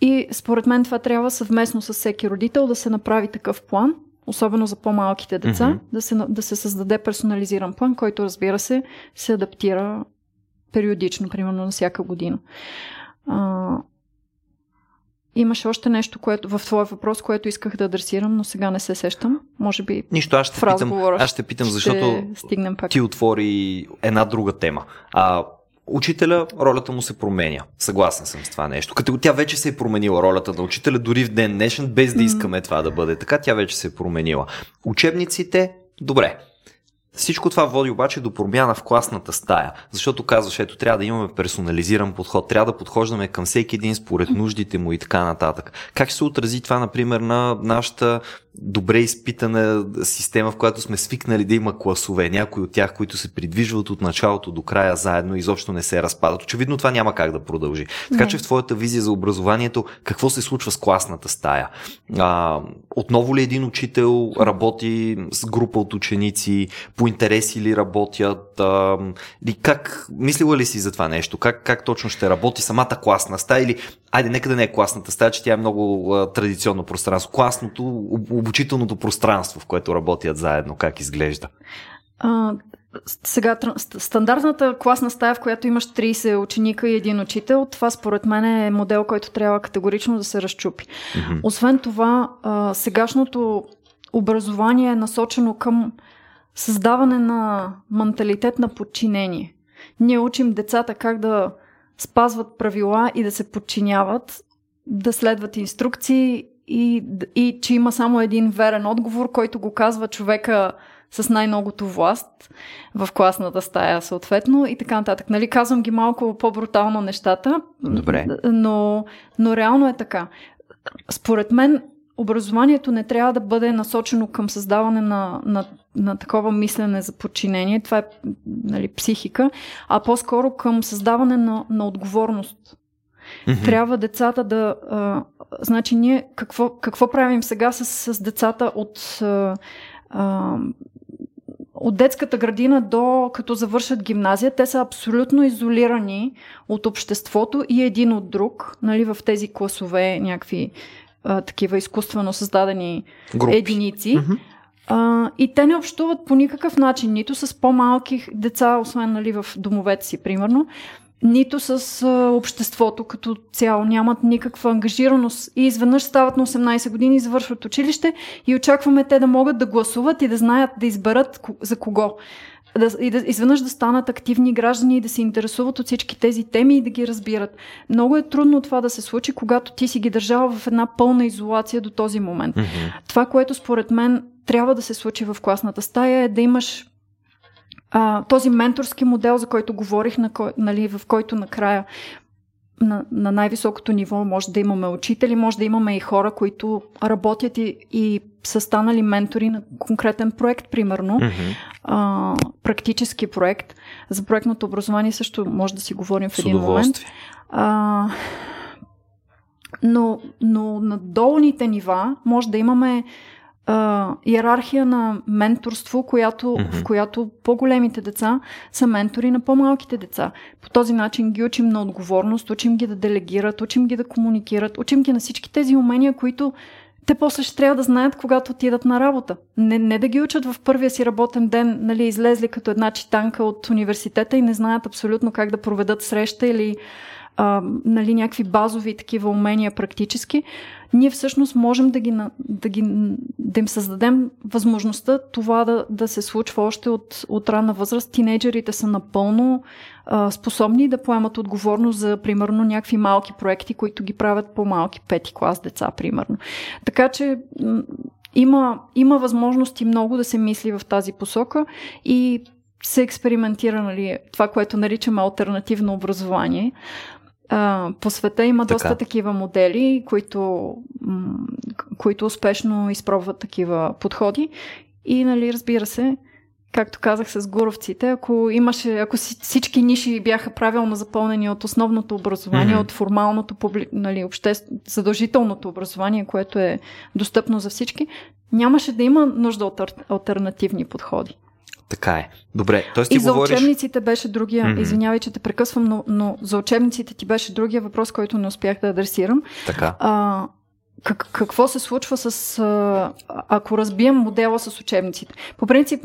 Speaker 2: И според мен това трябва съвместно с всеки родител да се направи такъв план, особено за по-малките деца, mm-hmm. да, се, да се създаде персонализиран план, който разбира се се адаптира периодично, примерно на всяка година. А, Имаше още нещо което, в твоя въпрос, което исках да адресирам, но сега не се сещам. Може би.
Speaker 1: Нищо, аз ще, питам, аз ще питам, защото
Speaker 2: стигнем пак.
Speaker 1: ти отвори една друга тема. А, учителя, ролята му се променя. Съгласен съм с това нещо. Като тя вече се е променила ролята на учителя, дори в ден днешен, без да искаме mm. това да бъде така, тя вече се е променила. Учебниците, добре. Всичко това води обаче до промяна в класната стая, защото казваш, ето трябва да имаме персонализиран подход, трябва да подхождаме към всеки един според нуждите му и така нататък. Как се отрази това, например, на нашата добре изпитана система, в която сме свикнали да има класове. Някои от тях, които се придвижват от началото до края заедно, изобщо не се разпадат. Очевидно това няма как да продължи. Така не. че в твоята визия за образованието, какво се случва с класната стая? А, отново ли един учител работи с група от ученици, по интереси ли работят? А, как, мислила ли си за това нещо? Как, как точно ще работи самата класна стая? Или, айде, нека да не е класната стая, че тя е много а, традиционно пространство. Класното, обучителното пространство, в което работят заедно, как изглежда?
Speaker 2: А, сега, стандартната класна стая, в която имаш 30 ученика и един учител, това според мен е модел, който трябва категорично да се разчупи. Mm-hmm. Освен това, а, сегашното образование е насочено към създаване на менталитет на подчинение. Ние учим децата как да спазват правила и да се подчиняват, да следват инструкции и, и че има само един верен отговор, който го казва човека с най-многото власт в класната стая, съответно, и така нататък. Нали, казвам ги малко по-брутално нещата,
Speaker 1: Добре.
Speaker 2: Но, но реално е така. Според мен, образованието не трябва да бъде насочено към създаване на, на, на такова мислене за подчинение, това е нали, психика, а по-скоро към създаване на, на отговорност. Mm-hmm. Трябва децата да. А, значи, ние какво, какво правим сега с, с децата от. А, а, от детската градина до като завършат гимназия, те са абсолютно изолирани от обществото и един от друг, нали, в тези класове, някакви а, такива изкуствено създадени Групи. единици. Mm-hmm. А, и те не общуват по никакъв начин, нито с по-малки деца, освен нали, в домовете си, примерно, нито с а, обществото като цяло. Нямат никаква ангажираност и изведнъж стават на 18 години, завършват училище и очакваме те да могат да гласуват и да знаят да изберат за кого. Да, и да, изведнъж да станат активни граждани и да се интересуват от всички тези теми и да ги разбират. Много е трудно това да се случи, когато ти си ги държал в една пълна изолация до този момент. Mm-hmm. Това, което според мен трябва да се случи в класната стая е да имаш а, този менторски модел, за който говорих, на кой, нали, в който накрая на, на най-високото ниво може да имаме учители, може да имаме и хора, които работят и, и са станали ментори на конкретен проект, примерно. Mm-hmm. А, практически проект. За проектното образование също може да си говорим в един момент. А, но, но на долните нива може да имаме а, иерархия на менторство, която, mm-hmm. в която по-големите деца са ментори на по-малките деца. По този начин ги учим на отговорност, учим ги да делегират, учим ги да комуникират, учим ги на всички тези умения, които те после ще трябва да знаят, когато отидат на работа. Не, не да ги учат в първия си работен ден, нали, излезли като една читанка от университета и не знаят абсолютно как да проведат среща или а, нали, някакви базови такива умения практически, ние всъщност можем да, ги, да, ги, да им създадем възможността това да, да се случва още от, от ранна възраст. Тинейджерите са напълно а, способни да поемат отговорност за, примерно, някакви малки проекти, които ги правят по-малки пети клас деца, примерно. Така че има, има възможности много да се мисли в тази посока и се експериментира нали, това, което наричаме альтернативно образование. А, по света има така. доста такива модели, които, м- които успешно изпробват такива подходи. И, нали, разбира се, както казах с гуровците, ако имаше, ако всички ниши бяха правилно запълнени от основното образование, mm-hmm. от формалното, нали, обществ... задължителното образование, което е достъпно за всички, нямаше да има нужда от альтернативни подходи.
Speaker 1: Така е. Добре, т.е. ти
Speaker 2: И за
Speaker 1: говориш...
Speaker 2: учебниците беше другия, mm-hmm. извинявай, че те прекъсвам, но, но за учебниците ти беше другия въпрос, който не успях да адресирам.
Speaker 1: Така.
Speaker 2: А, как, какво се случва с, а, ако разбием модела с учебниците? По принцип,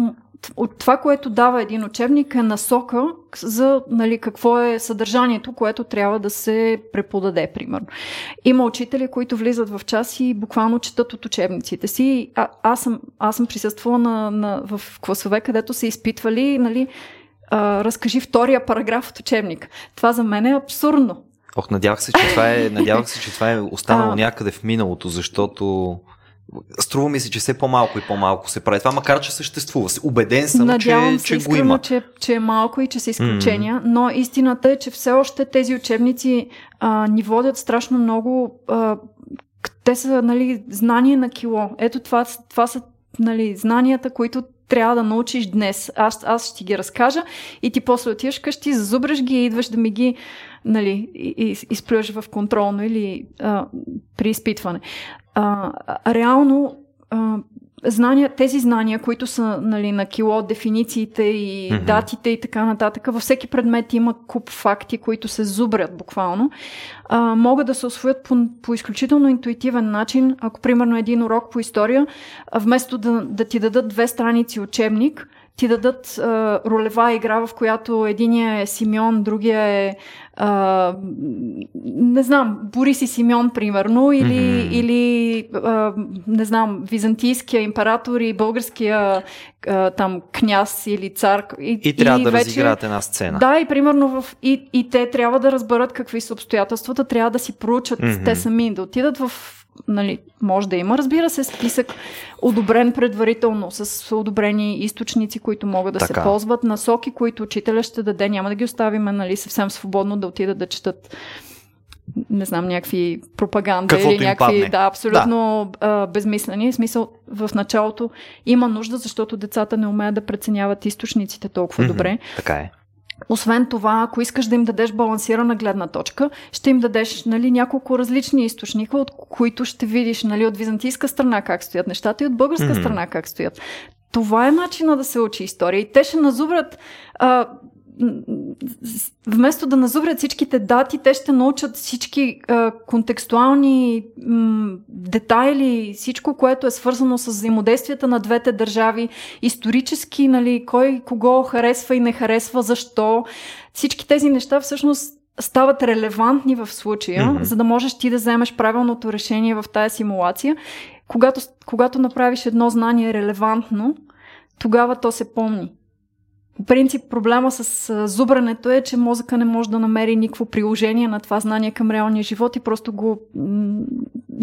Speaker 2: от това, което дава един учебник е насока за нали, какво е съдържанието, което трябва да се преподаде, примерно. Има учители, които влизат в час и буквално четат от учебниците си. А, аз, съм, аз съм присъствала на, на, в класове, където са изпитвали, нали, а, разкажи втория параграф от учебник. Това за мен е абсурдно.
Speaker 1: Ох, надявах се, че това е, надявах се, че това е останало а... някъде в миналото, защото Струва ми се, че все по-малко и по-малко се прави това, макар че съществува. Убеден съм,
Speaker 2: Надявам
Speaker 1: че,
Speaker 2: се, че го има. Че, че е малко и че са изключения, mm. но истината е, че все още тези учебници а, ни водят страшно много. А, те са нали, знания на кило. Ето това, това са нали, знанията, които трябва да научиш днес. Аз, аз ще ти ги разкажа и ти после отиваш къщи, зазубреш ги и идваш да ми ги нали, изплюеш в контролно или а, при изпитване. А, реално а, знания, тези знания, които са нали, на кило, дефинициите и mm-hmm. датите и така нататък, във всеки предмет има куп факти, които се зубрят буквално, а, могат да се освоят по, по изключително интуитивен начин. Ако, примерно, един урок по история, вместо да, да ти дадат две страници учебник, ти дадат а, ролева игра, в която единия е Симеон, другия е а, не знам, Борис и Симеон, примерно, или, mm-hmm. или а, не знам, византийския император и българския а, там княз или цар.
Speaker 1: И, и трябва и да вече, разиграят една сцена.
Speaker 2: Да, и примерно в, и, и те трябва да разберат какви са обстоятелствата, трябва да си проучат mm-hmm. те сами, да отидат в нали, може да има, разбира се, списък одобрен предварително с одобрени източници, които могат да така. се ползват, насоки, които учителя ще даде, няма да ги оставиме нали, съвсем свободно да отидат да четат не знам, някакви пропаганда
Speaker 1: Каквото
Speaker 2: или някакви, падне. да, абсолютно да. А, безмислени. В смисъл, в началото има нужда, защото децата не умеят да преценяват източниците толкова mm-hmm. добре.
Speaker 1: Така е.
Speaker 2: Освен това, ако искаш да им дадеш балансирана гледна точка, ще им дадеш нали, няколко различни източника, от които ще видиш нали, от византийска страна как стоят нещата и от българска mm-hmm. страна как стоят. Това е начина да се учи история. И те ще назубрят а, вместо да назубрят всичките дати, те ще научат всички а, контекстуални м, детайли, всичко, което е свързано с взаимодействията на двете държави, исторически, нали, кой кого харесва и не харесва, защо. Всички тези неща всъщност стават релевантни в случая, mm-hmm. за да можеш ти да вземеш правилното решение в тая симулация. Когато, когато направиш едно знание релевантно, тогава то се помни. По принцип, проблема с зубрането е, че мозъка не може да намери никакво приложение на това знание към реалния живот и просто го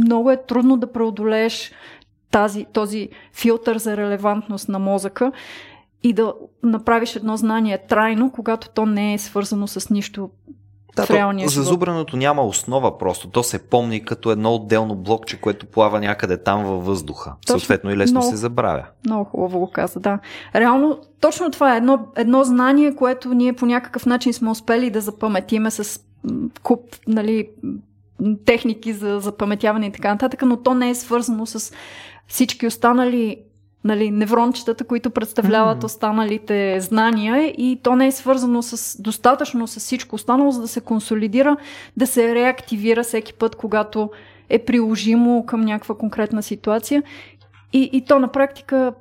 Speaker 2: много е трудно да преодолееш тази, този филтър за релевантност на мозъка и да направиш едно знание трайно, когато то не е свързано с нищо
Speaker 1: да, в реалния то, Зазубреното няма основа просто. То се помни като едно отделно блокче, което плава някъде там във въздуха. Точно, Съответно и лесно много, се забравя.
Speaker 2: Много хубаво го каза, да. Реално, точно това е едно, едно знание, което ние по някакъв начин сме успели да запаметиме с куп, нали, техники за запаметяване и така нататък, но то не е свързано с всички останали нали, неврончетата, които представляват останалите знания и то не е свързано с достатъчно с всичко останало, за да се консолидира, да се реактивира всеки път, когато е приложимо към някаква конкретна ситуация. И, и то на практика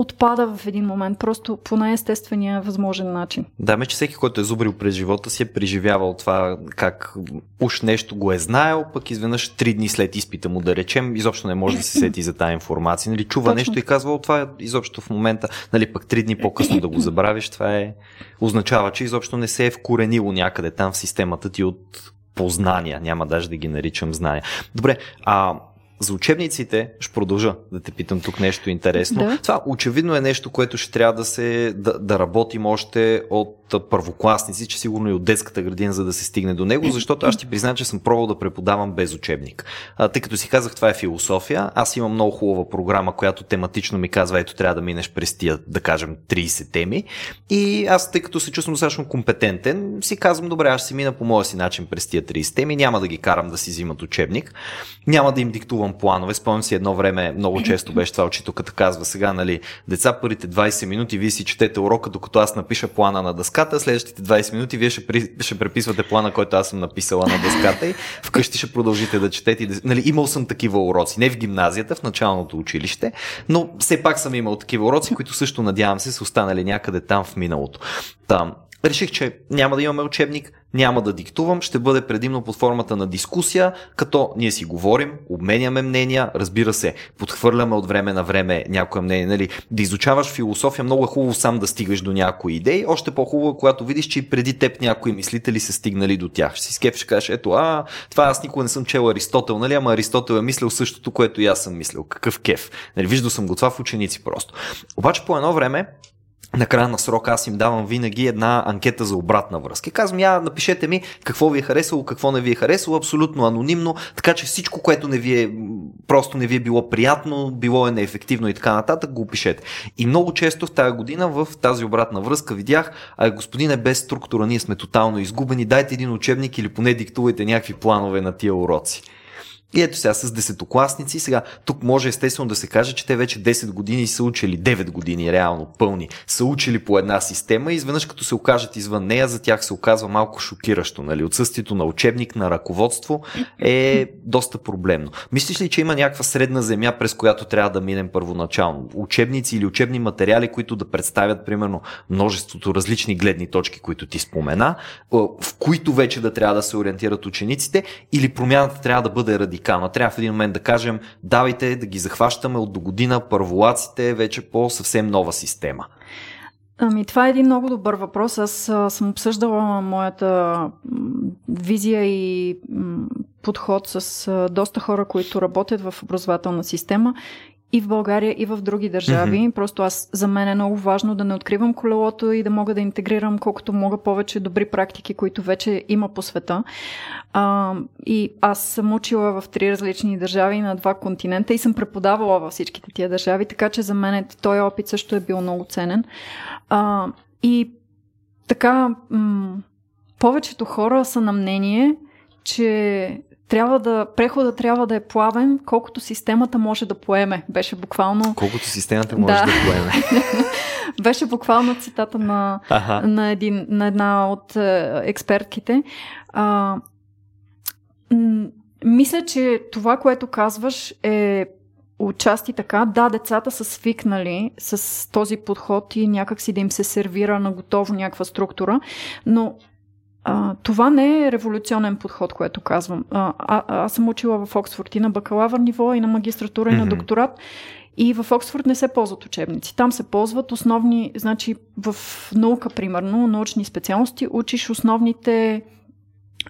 Speaker 2: отпада в един момент, просто по най-естествения възможен начин.
Speaker 1: Да, ме, че всеки, който е зубрил през живота си, е преживявал това как уж нещо го е знаел, пък изведнъж три дни след изпита му, да речем, изобщо не може да се сети за тази информация. Нали, чува Точно. нещо и казва, това е изобщо в момента, нали, пък три дни по-късно да го забравиш, това е, означава, че изобщо не се е вкоренило някъде там в системата ти от познания, няма даже да ги наричам знания. Добре, а за учебниците ще продължа да те питам тук нещо интересно. Да. Това очевидно е нещо, което ще трябва да се да, да работим още от първокласници, че сигурно и от детската градина, за да се стигне до него, защото аз ти призна, че съм пробвал да преподавам без учебник. А, тъй като си казах, това е философия, аз имам много хубава програма, която тематично ми казва, ето трябва да минеш през тия, да кажем, 30 теми. И аз, тъй като се чувствам достатъчно компетентен, си казвам, добре, аз ще си мина по моя си начин през тия 30 теми, няма да ги карам да си взимат учебник, няма да им диктувам планове. Спомням си едно време, много често беше това учителката казва сега, нали, деца, първите 20 минути вие си четете урока, докато аз напиша плана на дъска дъската, следващите 20 минути вие ще, при, ще преписвате плана, който аз съм написала на дъската и вкъщи ще продължите да четете. Нали, имал съм такива уроци, не в гимназията, в началното училище, но все пак съм имал такива уроци, които също надявам се са останали някъде там в миналото. Там, реших, че няма да имаме учебник, няма да диктувам, ще бъде предимно под формата на дискусия, като ние си говорим, обменяме мнения, разбира се, подхвърляме от време на време някое мнение. Нали? Да изучаваш философия, много е хубаво сам да стигаш до някои идеи, още по-хубаво е, когато видиш, че и преди теб някои мислители са стигнали до тях. Ще си скеп, ще кажеш, ето, а, това аз никога не съм чел Аристотел, нали? Ама Аристотел е мислил същото, което и аз съм мислил. Какъв кеф. Нали? Виждал съм го това в ученици просто. Обаче по едно време на края на срока аз им давам винаги една анкета за обратна връзка. Казвам, я напишете ми какво ви е харесало, какво не ви е харесало, абсолютно анонимно, така че всичко, което не ви е, просто не ви е било приятно, било е неефективно и така нататък, го пишете. И много често в тази година в тази обратна връзка видях, а господине без структура, ние сме тотално изгубени, дайте един учебник или поне диктувайте някакви планове на тия уроци. И ето сега с десетокласници, сега тук може естествено да се каже, че те вече 10 години са учили, 9 години реално пълни, са учили по една система и изведнъж като се окажат извън нея, за тях се оказва малко шокиращо. Нали? Отсъствието на учебник, на ръководство е доста проблемно. Мислиш ли, че има някаква средна земя, през която трябва да минем първоначално? Учебници или учебни материали, които да представят, примерно, множеството различни гледни точки, които ти спомена, в които вече да трябва да се ориентират учениците, или промяната трябва да бъде радикална радикална. Трябва в един момент да кажем, давайте да ги захващаме от до година първолаците вече по съвсем нова система.
Speaker 2: Ами, това е един много добър въпрос. Аз съм обсъждала моята визия и подход с доста хора, които работят в образователна система и в България, и в други държави. Mm-hmm. Просто аз, за мен е много важно да не откривам колелото и да мога да интегрирам колкото мога повече добри практики, които вече има по света. А, и аз съм учила в три различни държави на два континента и съм преподавала във всичките тия държави, така че за мен този опит също е бил много ценен. А, и така, м- повечето хора са на мнение, че трябва да, прехода трябва да е плавен, колкото системата може да поеме. Беше буквално...
Speaker 1: Колкото системата може да, да поеме.
Speaker 2: Беше буквално цитата на, ага. на, един, на една от е, експертките. А, м- мисля, че това, което казваш е отчасти така. Да, децата са свикнали с този подход и някак си да им се сервира на готово някаква структура, но а, това не е революционен подход, което казвам. А, а, аз съм учила в Оксфорд и на бакалавър ниво, и на магистратура, и на докторат. И в Оксфорд не се ползват учебници. Там се ползват основни, значи в наука, примерно, научни специалности, учиш основните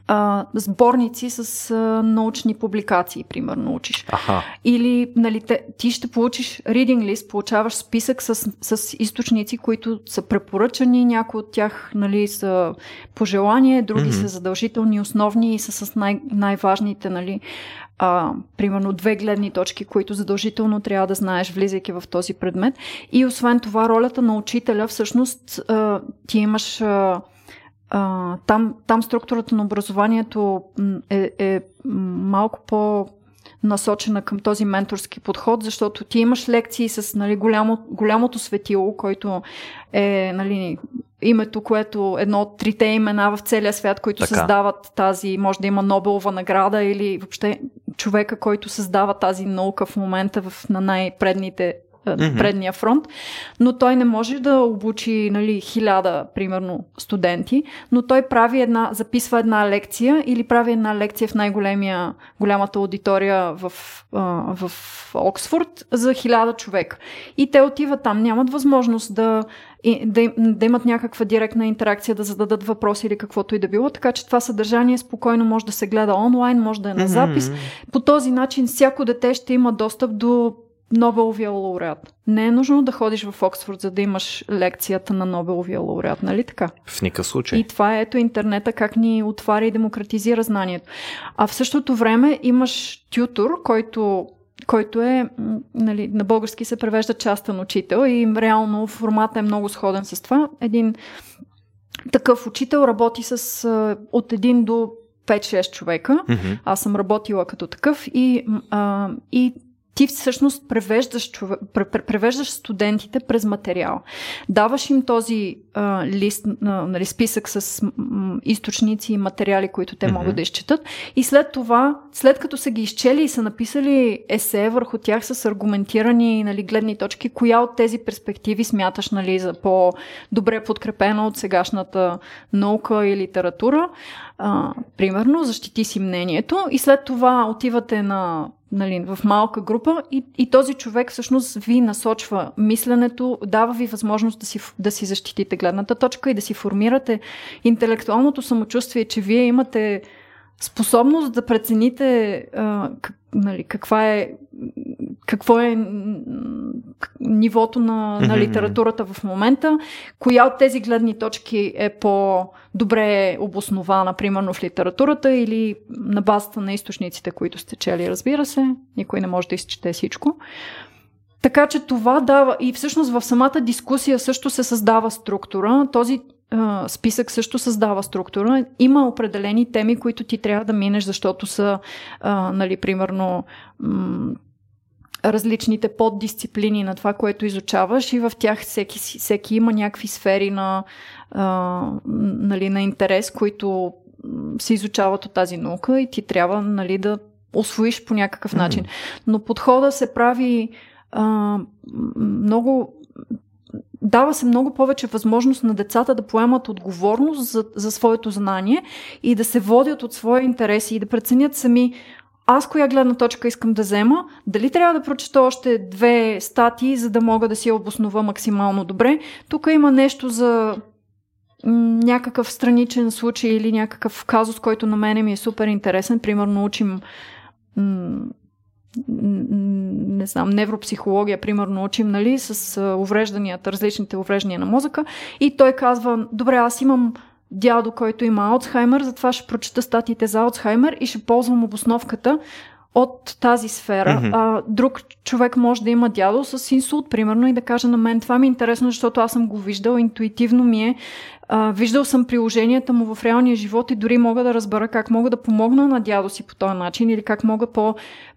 Speaker 2: а, сборници с а, научни публикации, примерно, учиш.
Speaker 1: Аха.
Speaker 2: Или нали, те, ти ще получиш reading list, получаваш списък с, с източници, които са препоръчани, някои от тях нали, са пожелание, други mm-hmm. са задължителни, основни и са с най- най-важните, нали, а, примерно две гледни точки, които задължително трябва да знаеш, влизайки в този предмет. И освен това, ролята на учителя, всъщност, а, ти имаш... А, а, там, там структурата на образованието е, е малко по насочена към този менторски подход, защото ти имаш лекции с нали, голямо, голямото светило, който е нали, името, което едно от трите имена в целия свят, които така. създават тази, може да има Нобелова награда или въобще човека, който създава тази наука в момента в, на най-предните mm-hmm. предния фронт, но той не може да обучи нали, хиляда, примерно, студенти, но той прави една, записва една лекция или прави една лекция в най-големия, голямата аудитория в, в Оксфорд за хиляда човека. И те отиват там, нямат възможност да, да, да имат някаква директна интеракция, да зададат въпроси или каквото и да било, така че това съдържание спокойно може да се гледа онлайн, може да е на запис. Mm-hmm. По този начин всяко дете ще има достъп до Нобеловия лауреат. Не е нужно да ходиш в Оксфорд, за да имаш лекцията на Нобеловия лауреат, нали така?
Speaker 1: В никакъв случай.
Speaker 2: И това е ето интернета, как ни отваря и демократизира знанието. А в същото време имаш тютор, който който е, нали, на български се превежда частен учител и реално формата е много сходен с това. Един такъв учител работи с от един до 5-6 човека. Mm-hmm. Аз съм работила като такъв и, а, и ти всъщност превеждаш, превеждаш студентите през материал. Даваш им този а, лист, а, нали, списък с м, източници и материали, които те mm-hmm. могат да изчитат. И след това, след като са ги изчели и са написали есе върху тях с аргументирани нали, гледни точки, коя от тези перспективи смяташ нали, за по-добре подкрепена от сегашната наука и литература, а, примерно, защити си мнението и след това отивате на нали, в малка група и, и този човек всъщност ви насочва мисленето, дава ви възможност да си, да си защитите гледната точка и да си формирате интелектуалното самочувствие, че вие имате способност да прецените а, нали, каква е, какво е нивото на, на литературата в момента, коя от тези гледни точки е по-добре обоснована, примерно в литературата или на базата на източниците, които сте чели, разбира се. Никой не може да изчете всичко. Така че това дава и всъщност в самата дискусия също се създава структура. Този списък също създава структура. Има определени теми, които ти трябва да минеш, защото са, а, нали, примерно, м- различните поддисциплини на това, което изучаваш и в тях всеки, всеки има някакви сфери на, а, нали, на интерес, които се изучават от тази наука и ти трябва нали, да освоиш по някакъв начин. Но подхода се прави а, много дава се много повече възможност на децата да поемат отговорност за, за своето знание и да се водят от своя интереси и да преценят сами аз коя гледна точка искам да взема, дали трябва да прочета още две статии, за да мога да си я обоснова максимално добре. Тук има нещо за някакъв страничен случай или някакъв казус, който на мене ми е супер интересен. Примерно учим не знам, невропсихология, примерно, учим, нали, с уврежданията, различните увреждания на мозъка. И той казва, добре, аз имам дядо, който има Алцхаймер, затова ще прочета статиите за Алцхаймер и ще ползвам обосновката от тази сфера. Mm-hmm. А, друг човек може да има дядо с инсулт, примерно, и да каже на мен, това ми е интересно, защото аз съм го виждал, интуитивно ми е, а, виждал съм приложенията му в реалния живот и дори мога да разбера как мога да помогна на дядо си по този начин или как мога по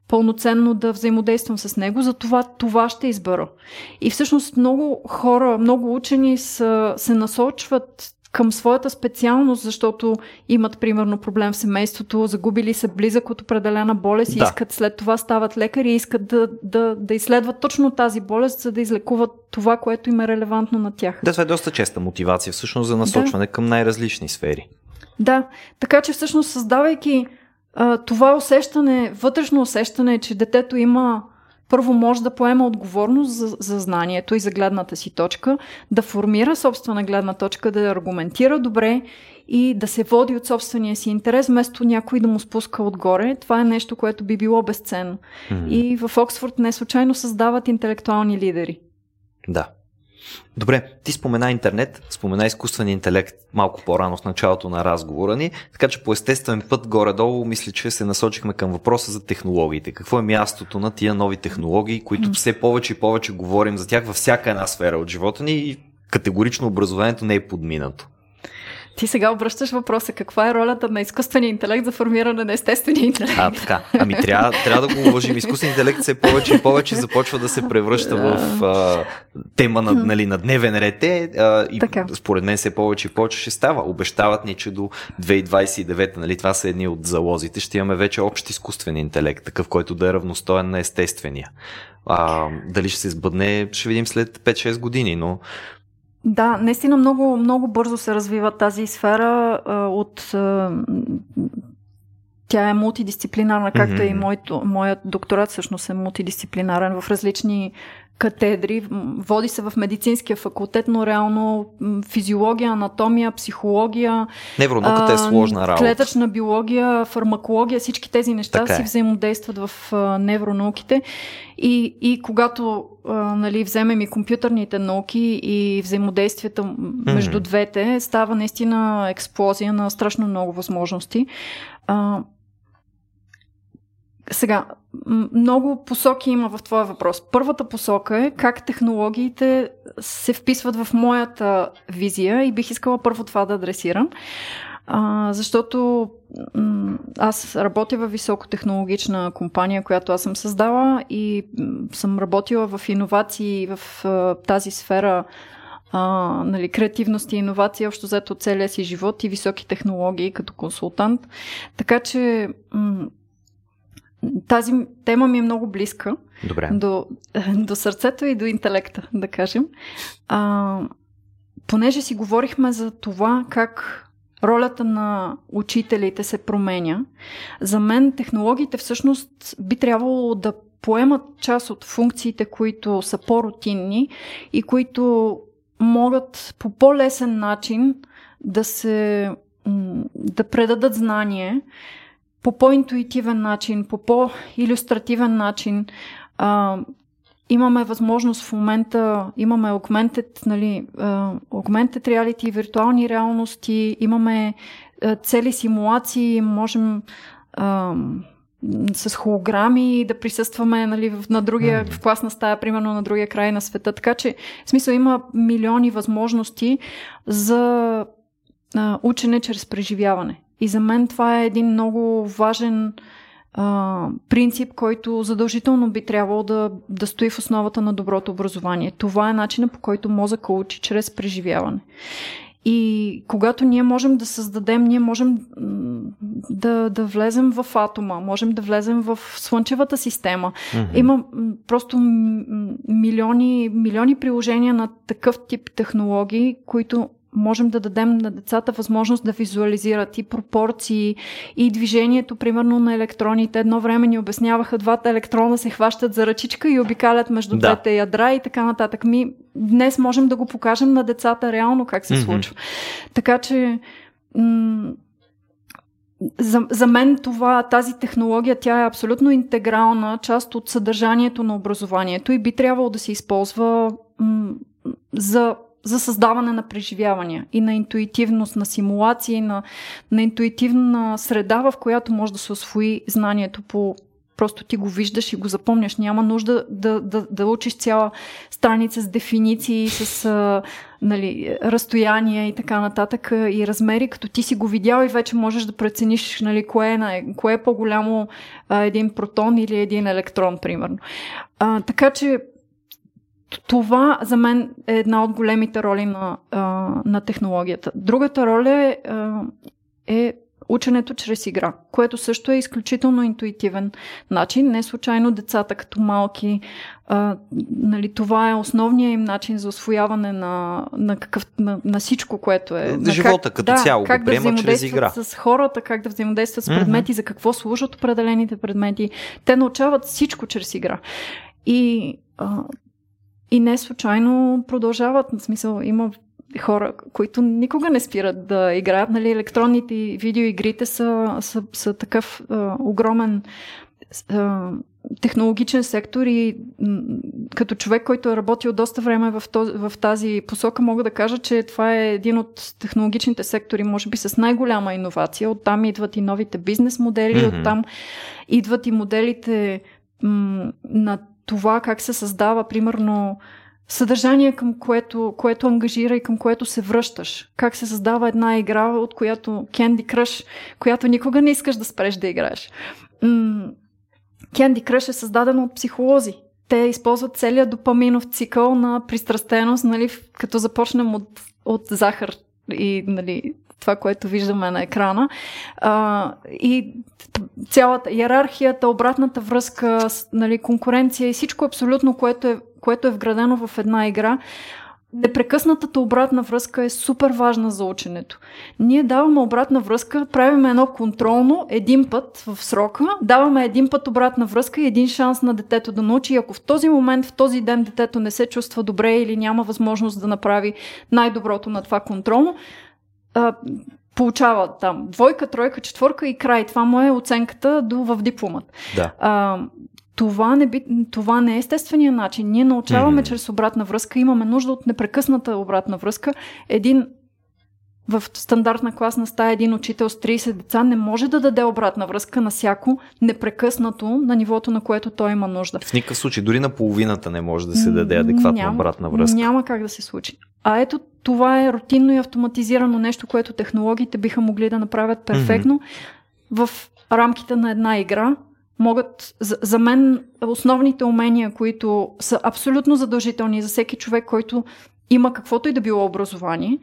Speaker 2: пълноценно да взаимодействам с него, за това това ще избера. И всъщност много хора, много учени са, се насочват към своята специалност, защото имат, примерно, проблем в семейството, загубили се близък от определена болест да. и искат след това стават лекари и искат да, да, да изследват точно тази болест, за да излекуват това, което им е релевантно на тях.
Speaker 1: Да, това е доста честа мотивация всъщност за насочване да. към най-различни сфери.
Speaker 2: Да, така че всъщност създавайки а, това усещане, вътрешно усещане, че детето има първо може да поема отговорност за, за знанието и за гледната си точка, да формира собствена гледна точка, да я аргументира добре и да се води от собствения си интерес, вместо някой да му спуска отгоре. Това е нещо, което би било безценно. Mm-hmm. И в Оксфорд не случайно създават интелектуални лидери.
Speaker 1: Да. Добре, ти спомена интернет, спомена изкуствен интелект малко по-рано в началото на разговора ни, така че по естествен път горе-долу мисля, че се насочихме към въпроса за технологиите. Какво е мястото на тия нови технологии, които все повече и повече говорим за тях във всяка една сфера от живота ни и категорично образованието не е подминато.
Speaker 2: Ти сега обръщаш въпроса каква е ролята на изкуствения интелект за формиране на естествения интелект.
Speaker 1: А, така. Ами трябва, трябва да го уважим. Изкуственият интелект все повече и повече започва да се превръща в а, тема на, нали, на дневен ред. Е, а, и така. според мен все повече и повече ще става. Обещават ни, че до 2029, нали, това са едни от залозите, ще имаме вече общ изкуствен интелект, такъв, който да е равностоен на естествения. А, дали ще се сбъдне, ще видим след 5-6 години, но
Speaker 2: да, наистина много, много бързо се развива тази сфера а, от. А, тя е мултидисциплинарна, както mm-hmm. и моето, моят докторат всъщност е мултидисциплинарен в различни катедри. Води се в медицинския факултет, но реално физиология, анатомия, психология.
Speaker 1: Невронауката е сложна работа.
Speaker 2: Клетъчна биология, фармакология, всички тези неща така си е. взаимодействат в невронауките. И, и когато а, нали, вземем и компютърните науки и взаимодействията между mm-hmm. двете, става наистина експлозия на страшно много възможности. А, сега, много посоки има в твоя въпрос. Първата посока е как технологиите се вписват в моята визия и бих искала първо това да адресирам. А, защото аз работя в високотехнологична компания, която аз съм създала и съм работила в иновации в а, тази сфера а, нали, креативност и иновация, общо взето целия си живот и високи технологии като консултант. Така че м- тази тема ми е много близка
Speaker 1: Добре.
Speaker 2: До, до сърцето и до интелекта, да кажем. А, понеже си говорихме за това как ролята на учителите се променя, за мен технологиите всъщност би трябвало да поемат част от функциите, които са по-рутинни и които могат по по-лесен начин да се да предадат знание по по-интуитивен начин, по по-иллюстративен начин. А, имаме възможност в момента, имаме augmented, нали, augmented reality, виртуални реалности, имаме цели симулации, можем uh, с холограми да присъстваме нали, на другия, в класна стая, примерно на другия край на света. Така че, в смисъл, има милиони възможности за uh, учене чрез преживяване. И за мен това е един много важен а, принцип, който задължително би трябвало да, да стои в основата на доброто образование. Това е начинът по който мозъка учи чрез преживяване. И когато ние можем да създадем, ние можем да, да влезем в атома, можем да влезем в Слънчевата система. Mm-hmm. Има просто милиони, милиони приложения на такъв тип технологии, които можем да дадем на децата възможност да визуализират и пропорции, и движението, примерно на електроните. Едно време ни обясняваха двата електрона се хващат за ръчичка и обикалят между да. двете ядра и така нататък. Ми, днес можем да го покажем на децата реално как се mm-hmm. случва. Така че м- за, за мен това, тази технология, тя е абсолютно интегрална част от съдържанието на образованието и би трябвало да се използва м- за за създаване на преживявания и на интуитивност, на симулации, на, на интуитивна среда, в която може да се освои знанието по просто ти го виждаш и го запомняш. Няма нужда да, да, да учиш цяла страница с дефиниции, с а, нали, разстояние и така нататък и размери, като ти си го видял и вече можеш да прецениш нали, кое, е, кое е по-голямо а, един протон или един електрон, примерно. А, така че това за мен е една от големите роли на, а, на технологията. Другата роля е, а, е ученето чрез игра, което също е изключително интуитивен начин. Не случайно децата като малки, а, нали, това е основният им начин за освояване на, на, какъв, на, на всичко, което е.
Speaker 1: На живота
Speaker 2: как,
Speaker 1: като да, цяло
Speaker 2: как
Speaker 1: го приема
Speaker 2: да
Speaker 1: чрез игра.
Speaker 2: с хората, как да взаимодействат с предмети, mm-hmm. за какво служат определените предмети. Те научават всичко чрез игра. И, а, и не случайно продължават. В смисъл, има хора, които никога не спират да играят. Нали, електронните видеоигрите са, са, са такъв а, огромен а, технологичен сектор и като човек, който е работил доста време в, този, в тази посока, мога да кажа, че това е един от технологичните сектори, може би с най-голяма иновация. Оттам идват и новите бизнес модели, mm-hmm. оттам идват и моделите м- на това как се създава, примерно, съдържание, към което, което ангажира и към което се връщаш. Как се създава една игра, от която Candy Crush, която никога не искаш да спреш да играеш. Candy Crush е създадено от психолози. Те използват целият допаминов цикъл на пристрастеност, нали, като започнем от, от захар и нали, това, което виждаме на екрана. А, и цялата иерархията, обратната връзка, нали, конкуренция и всичко абсолютно, което е, което е вградено в една игра, непрекъснатата обратна връзка е супер важна за ученето. Ние даваме обратна връзка, правим едно контролно един път в срока, даваме един път обратна връзка и един шанс на детето да научи. И ако в този момент, в този ден детето не се чувства добре или няма възможност да направи най-доброто на това контролно, а, получава там двойка, тройка, четворка и край. Това му е оценката до, в дипломат.
Speaker 1: Да.
Speaker 2: А, това не, би, това не е естествения начин. Ние научаваме mm-hmm. чрез обратна връзка, имаме нужда от непрекъсната обратна връзка. Един в стандартна класна стая един учител с 30 деца не може да даде обратна връзка на всяко непрекъснато на нивото, на което той има нужда.
Speaker 1: В никакъв случай, дори на половината не може да се даде адекватна няма, обратна връзка.
Speaker 2: Няма как да се случи. А ето това е рутинно и автоматизирано нещо, което технологиите биха могли да направят перфектно mm-hmm. в рамките на една игра. Могат, за, за мен, основните умения, които са абсолютно задължителни за всеки човек, който има каквото и да било образование,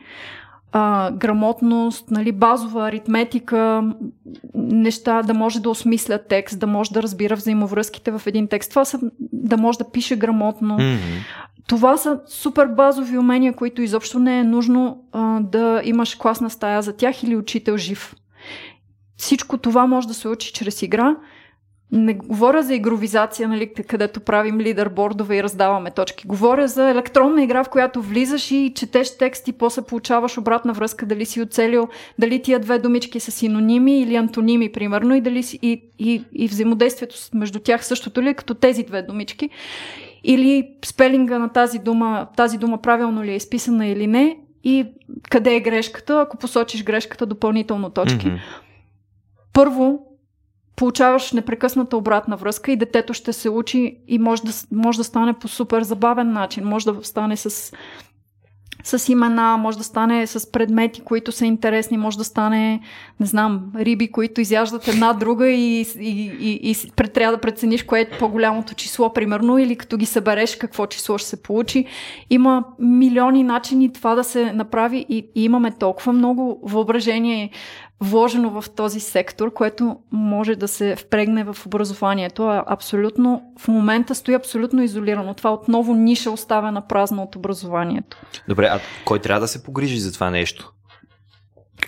Speaker 2: а, грамотност, нали, базова аритметика, неща, да може да осмисля текст, да може да разбира взаимовръзките в един текст. Това са да може да пише грамотно. Mm-hmm. Това са супер базови умения, които изобщо не е нужно а, да имаш класна стая за тях или учител жив. Всичко това може да се учи чрез игра не говоря за игровизация, нали, където правим лидербордове и раздаваме точки. Говоря за електронна игра, в която влизаш и четеш текст и после получаваш обратна връзка дали си оцелил, дали тия две думички са синоними или антоними, примерно, и, дали си, и, и, и взаимодействието между тях същото ли е като тези две думички. Или спелинга на тази дума, тази дума правилно ли е изписана или не, и къде е грешката, ако посочиш грешката, допълнително точки. Mm-hmm. Първо, получаваш непрекъсната обратна връзка и детето ще се учи и може да, може да стане по супер забавен начин. Може да стане с, с имена, може да стане с предмети, които са интересни, може да стане, не знам, риби, които изяждат една друга и, и, и, и трябва да прецениш кое е по-голямото число, примерно, или като ги събереш какво число ще се получи. Има милиони начини това да се направи и, и имаме толкова много въображение вложено в този сектор, което може да се впрегне в образованието. А абсолютно, в момента стои абсолютно изолирано. Това отново ниша оставена празна от образованието.
Speaker 1: Добре, а кой трябва да се погрижи за това нещо?